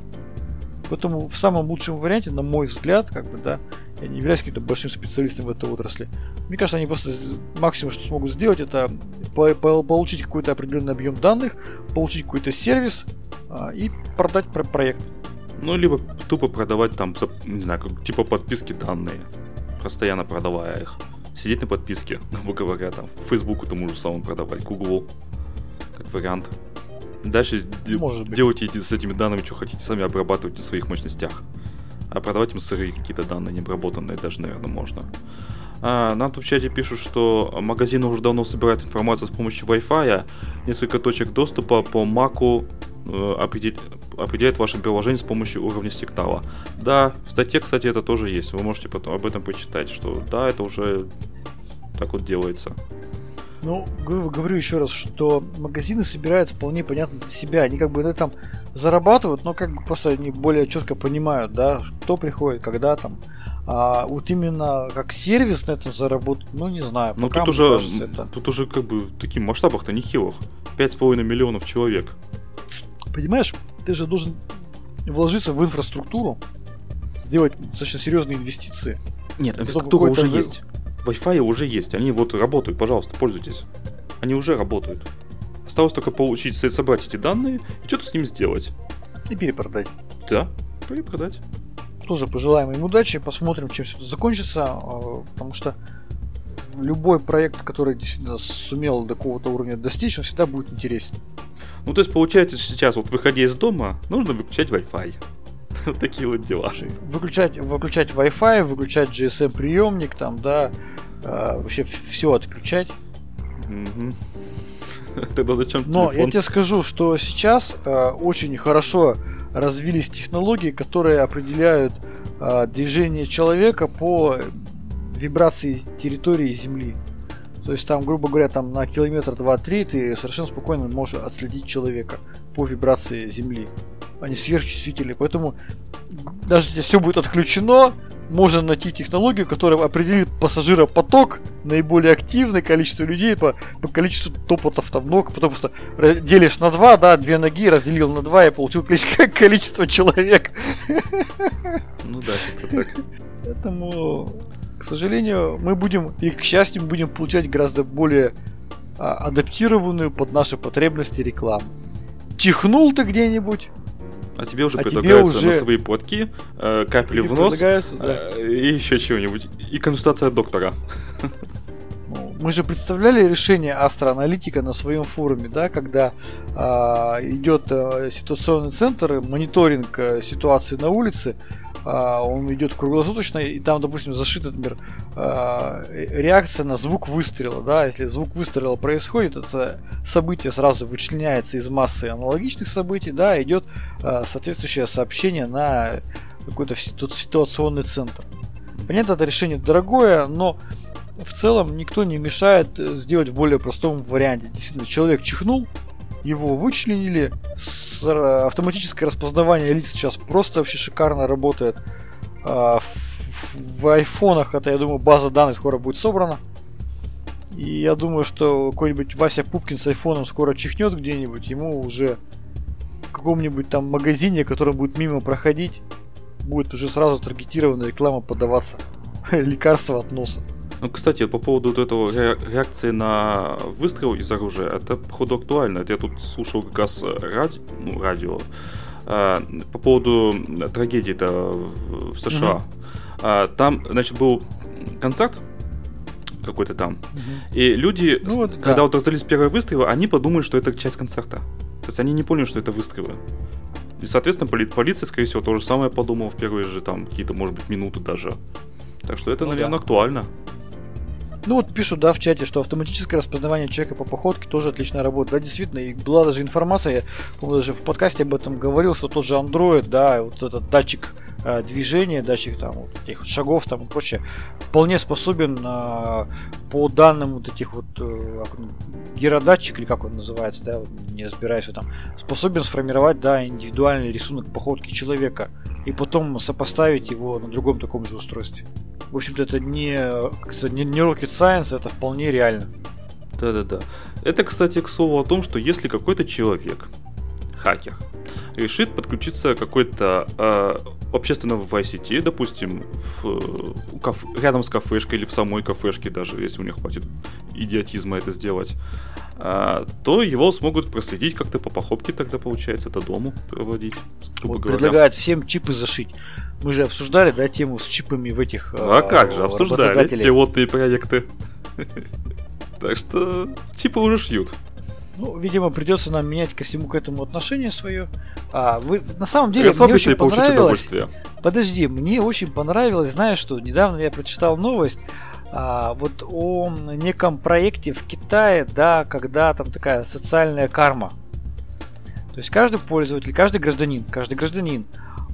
S2: Поэтому в самом лучшем варианте, на мой взгляд, как бы, да, я не являюсь каким-то большим специалистом в этой отрасли. Мне кажется, они просто максимум, что смогут сделать, это получить какой-то определенный объем данных, получить какой-то сервис а, и продать про проект.
S1: Ну, либо тупо продавать там, не знаю, как, типа подписки данные, постоянно продавая их. Сидеть на подписке, грубо говоря, там, Фейсбуку тому же самому продавать, Гуглу как вариант. Дальше Может делайте с этими данными, что хотите, сами обрабатывайте в своих мощностях. А продавать им сырые какие-то данные, не обработанные даже, наверное, можно. А, нам тут в чате пишут, что магазины уже давно собирают информацию с помощью Wi-Fi. Несколько точек доступа по Маку э, определяет, определяет ваше приложение с помощью уровня сигнала. Да, в статье, кстати, это тоже есть. Вы можете потом об этом почитать, что да, это уже так вот делается.
S2: Ну, говорю еще раз, что магазины собирают вполне понятно для себя. Они как бы на этом зарабатывают, но как бы просто они более четко понимают, да, кто приходит, когда там. А вот именно как сервис на этом заработать, ну не знаю.
S1: Ну тут уже, кажется, это... тут уже как бы в таких масштабах-то нехилых. 5,5 миллионов человек.
S2: Понимаешь, ты же должен вложиться в инфраструктуру, сделать достаточно серьезные инвестиции.
S1: Нет, инфраструктура уже есть. Wi-Fi уже есть, они вот работают, пожалуйста, пользуйтесь. Они уже работают. Осталось только получить, собрать эти данные и что-то с ним сделать.
S2: И перепродать.
S1: Да, перепродать.
S2: Тоже пожелаем им удачи, посмотрим, чем все это закончится, а, потому что любой проект, который действительно сумел до какого-то уровня достичь, он всегда будет интересен.
S1: Ну, то есть, получается, сейчас, вот выходя из дома, нужно выключать Wi-Fi. Вот такие вот дела.
S2: Выключать, выключать Wi-Fi, выключать GSM приемник, там, да, э, вообще все отключать.
S1: Тогда зачем
S2: Но я тебе скажу, что сейчас э, очень хорошо развились технологии, которые определяют э, движение человека по вибрации территории Земли. То есть там, грубо говоря, там на километр 2-3 ты совершенно спокойно можешь отследить человека по вибрации Земли. Они сверхчувствительные. Поэтому даже если все будет отключено, можно найти технологию, которая определит пассажиропоток, наиболее активное количество людей по, по количеству топотов там ног, потому что делишь на два, да, две ноги разделил на два и получил количество, количество человек.
S1: Ну да, это так.
S2: Поэтому, к сожалению, мы будем, и к счастью, мы будем получать гораздо более а, адаптированную под наши потребности рекламу. Чихнул ты где-нибудь,
S1: а тебе уже а предлагаются тебе уже... носовые платки, э, капли тебе в нос да. э, и еще чего-нибудь. И консультация доктора.
S2: Ну, мы же представляли решение астроаналитика на своем форуме, да, когда а, идет а, ситуационный центр, мониторинг а, ситуации на улице, он идет круглосуточно, и там, допустим, зашита, например, а, реакция на звук выстрела, да, если звук выстрела происходит, это событие сразу вычленяется из массы аналогичных событий, да, идет а, соответствующее сообщение на какой-то ситуационный центр. Понятно, это решение дорогое, но в целом никто не мешает э, сделать в более простом варианте. Действительно, человек чихнул, его вычленили. С, автоматическое распознавание лиц сейчас просто вообще шикарно работает. А, в, в айфонах это, я думаю, база данных скоро будет собрана. И я думаю, что какой-нибудь Вася Пупкин с айфоном скоро чихнет где-нибудь, ему уже в каком-нибудь там магазине, который будет мимо проходить, будет уже сразу таргетированная реклама подаваться. Лекарство от носа.
S1: Ну, кстати, по поводу вот этого реакции на выстрел из оружия, это, походу, актуально. Это я тут слушал как раз ради... ну, радио а, по поводу трагедии-то в, в США. Mm-hmm. А, там, значит, был концерт какой-то там. Mm-hmm. И люди, ну, вот, когда да. вот раздались первые выстрелы, они подумали, что это часть концерта. То есть они не поняли, что это выстрелы. И, соответственно, поли- полиция, скорее всего, то же самое подумала в первые же там какие-то, может быть, минуты даже. Так что это, ну, наверное, да. актуально.
S2: Ну вот пишут, да, в чате, что автоматическое распознавание человека по походке тоже отличная работа. Да, действительно, и была даже информация, я даже в подкасте об этом говорил, что тот же Android, да, вот этот датчик э, движения, датчик там вот этих вот шагов там и прочее, вполне способен э, по данным вот этих вот э, гиродатчик или как он называется, да, не разбираюсь в этом, способен сформировать, да, индивидуальный рисунок походки человека и потом сопоставить его на другом таком же устройстве. В общем-то, это не, не, не rocket science, это вполне реально.
S1: Да-да-да. Это, кстати, к слову о том, что если какой-то человек, хакер, решит подключиться какой-то э, общественного в ICT, допустим, в, каф, рядом с кафешкой или в самой кафешке даже, если у них хватит идиотизма это сделать, а, то его смогут проследить как-то по походке тогда получается, до дому проводить.
S2: Вот предлагают всем чипы зашить. Мы же обсуждали, да, тему с чипами в этих
S1: А как же, обсуждали пилотные проекты. Так что чипы уже шьют.
S2: Ну, видимо, придется нам менять ко всему к этому отношение свое. А, вы, на самом деле, мне очень понравилось... Подожди, мне очень понравилось, знаешь что, недавно я прочитал новость, а, вот о неком проекте в Китае, да, когда там такая социальная карма. То есть каждый пользователь, каждый гражданин, каждый гражданин,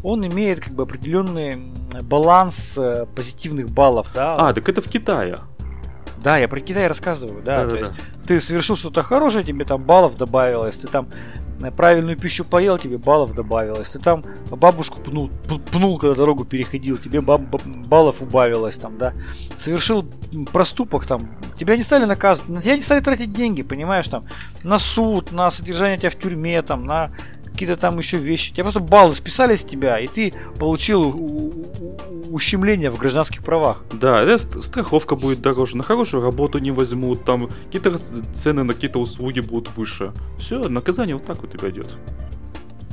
S2: он имеет как бы определенный баланс э, позитивных баллов, да.
S1: А, так это в Китае.
S2: Да, я про Китай рассказываю, да. да то да, есть да. ты совершил что-то хорошее, тебе там баллов добавилось, ты там правильную пищу поел, тебе баллов добавилось. Ты там бабушку пнул, пнул когда дорогу переходил, тебе баб, баллов убавилось там, да. Совершил проступок там, тебя не стали наказывать, на тебя не стали тратить деньги, понимаешь, там, на суд, на содержание тебя в тюрьме, там, на какие-то там еще вещи. Тебе просто баллы списали с тебя, и ты получил ущемление в гражданских правах.
S1: Да, это страховка будет дороже, на хорошую работу не возьмут, там какие-то цены на какие-то услуги будут выше. Все, наказание вот так вот у тебя идет.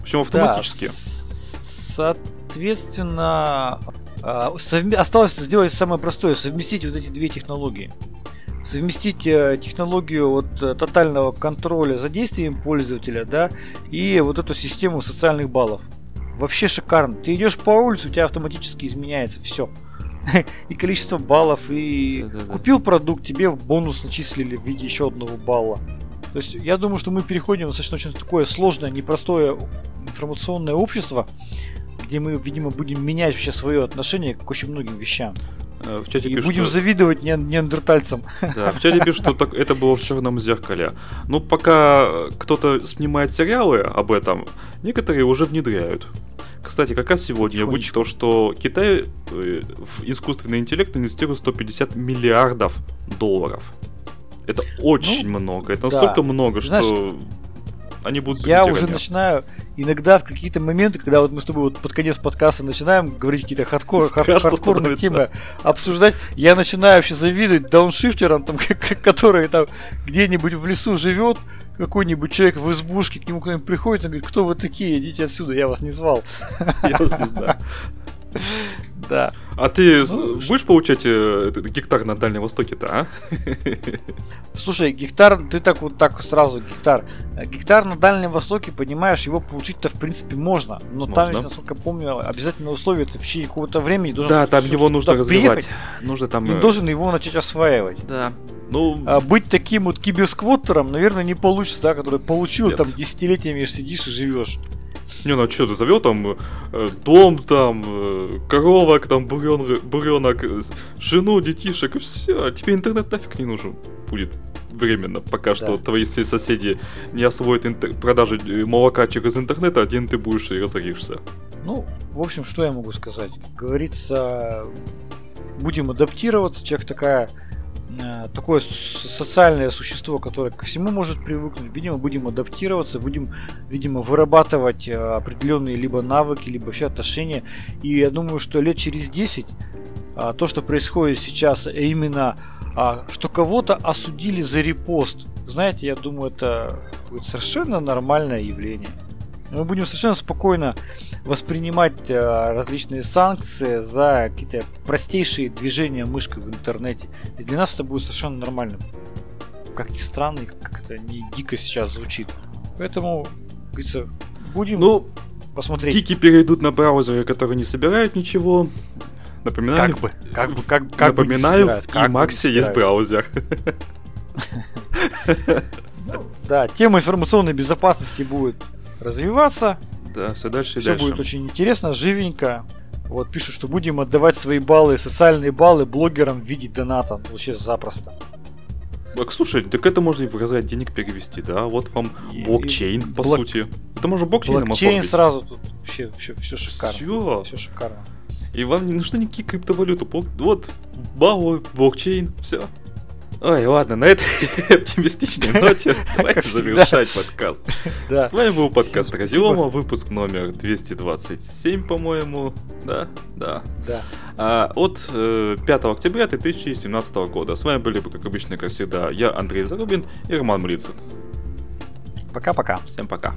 S1: Причем автоматически. Да,
S2: соответственно, а, осталось сделать самое простое, совместить вот эти две технологии совместить э, технологию вот э, тотального контроля за действием пользователя, да, и вот эту систему социальных баллов. Вообще шикарно. Ты идешь по улице, у тебя автоматически изменяется все. И количество баллов, и купил продукт, тебе бонус начислили в виде еще одного балла. То есть я думаю, что мы переходим в достаточно очень такое сложное, непростое информационное общество, где мы, видимо, будем менять вообще свое отношение к очень многим вещам.
S1: Э, в чате
S2: и пишут, будем что... завидовать не неандертальцам.
S1: Да, в чате пишут, что так, это было в черном зеркале. Ну, пока кто-то снимает сериалы об этом, некоторые уже внедряют. Кстати, как раз сегодня я вычитал, что Китай э, в искусственный интеллект инвестирует 150 миллиардов долларов. Это очень ну, много. Это настолько да. много, Знаешь, что они будут
S2: Я уже начинаю иногда в какие-то моменты, когда вот мы с тобой вот под конец подкаста начинаем говорить какие-то хардкор, хардкорные темы обсуждать, я начинаю вообще завидовать дауншифтерам, там, которые там где-нибудь в лесу живет, какой-нибудь человек в избушке, к нему кто-нибудь приходит, он говорит, кто вы такие, идите отсюда, я вас не звал. Я вас не знаю.
S1: Да. А ты ну, будешь получать э, гектар на Дальнем Востоке-то, а?
S2: Слушай, гектар, ты так вот так сразу гектар. Гектар на Дальнем Востоке, понимаешь, его получить-то в принципе можно. Но можно. там, насколько я помню, обязательно условие ты в течение какого-то времени должен
S1: Да, там его нужно развивать. Нужно там...
S2: И э, должен его начать осваивать.
S1: Да. Ну...
S2: А быть таким вот киберсквоттером, наверное, не получится, да, который получил Нет. там десятилетиями сидишь и живешь.
S1: Не, ну а что ты завел там э, дом, там, э, коровок, там, бурен, буренок, э, жену, детишек, и все. А тебе интернет нафиг не нужен будет временно, пока да. что твои соседи не освоят интер- продажи э, молока через интернет, один ты будешь и разоришься.
S2: Ну, в общем, что я могу сказать? Как говорится, будем адаптироваться. Человек такая такое социальное существо, которое ко всему может привыкнуть. Видимо, будем адаптироваться, будем, видимо, вырабатывать э, определенные либо навыки, либо вообще отношения. И я думаю, что лет через 10 а, то, что происходит сейчас, а именно а, что кого-то осудили за репост, знаете, я думаю, это будет совершенно нормальное явление. Мы будем совершенно спокойно воспринимать э, различные санкции за какие-то простейшие движения мышкой в интернете. И для нас это будет совершенно нормальным. Как ни странно, как это не дико сейчас звучит. Поэтому, говорится, будем ну, посмотреть.
S1: Гики перейдут на браузеры, которые не собирают ничего. Напоминаю,
S2: как бы, как бы, как, как
S1: напоминаю, бы и Максе есть браузер.
S2: Да, тема информационной безопасности будет развиваться.
S1: Да, все дальше и
S2: все
S1: дальше.
S2: будет очень интересно, живенько. Вот пишут, что будем отдавать свои баллы, социальные баллы блогерам в виде доната. Вообще запросто.
S1: Так, слушай, так это можно и в разряд денег перевести, да? Вот вам блокчейн, и, по блок... сути. Это можно блокчейном
S2: Блокчейн оформить. сразу тут вообще все, все шикарно. Все. Все шикарно.
S1: И вам не нужны никакие криптовалюты. Вот, баллы, блокчейн, все. Ой, ладно, на этой оптимистичной ноте давайте завершать подкаст. С вами был подкаст Радиома, выпуск номер 227, по-моему. Да, да.
S2: Да.
S1: А, от 5 э, октября 2017 года. С вами были, как обычно, как всегда, я, Андрей Зарубин и Роман Млицын.
S2: Пока-пока.
S1: Всем пока.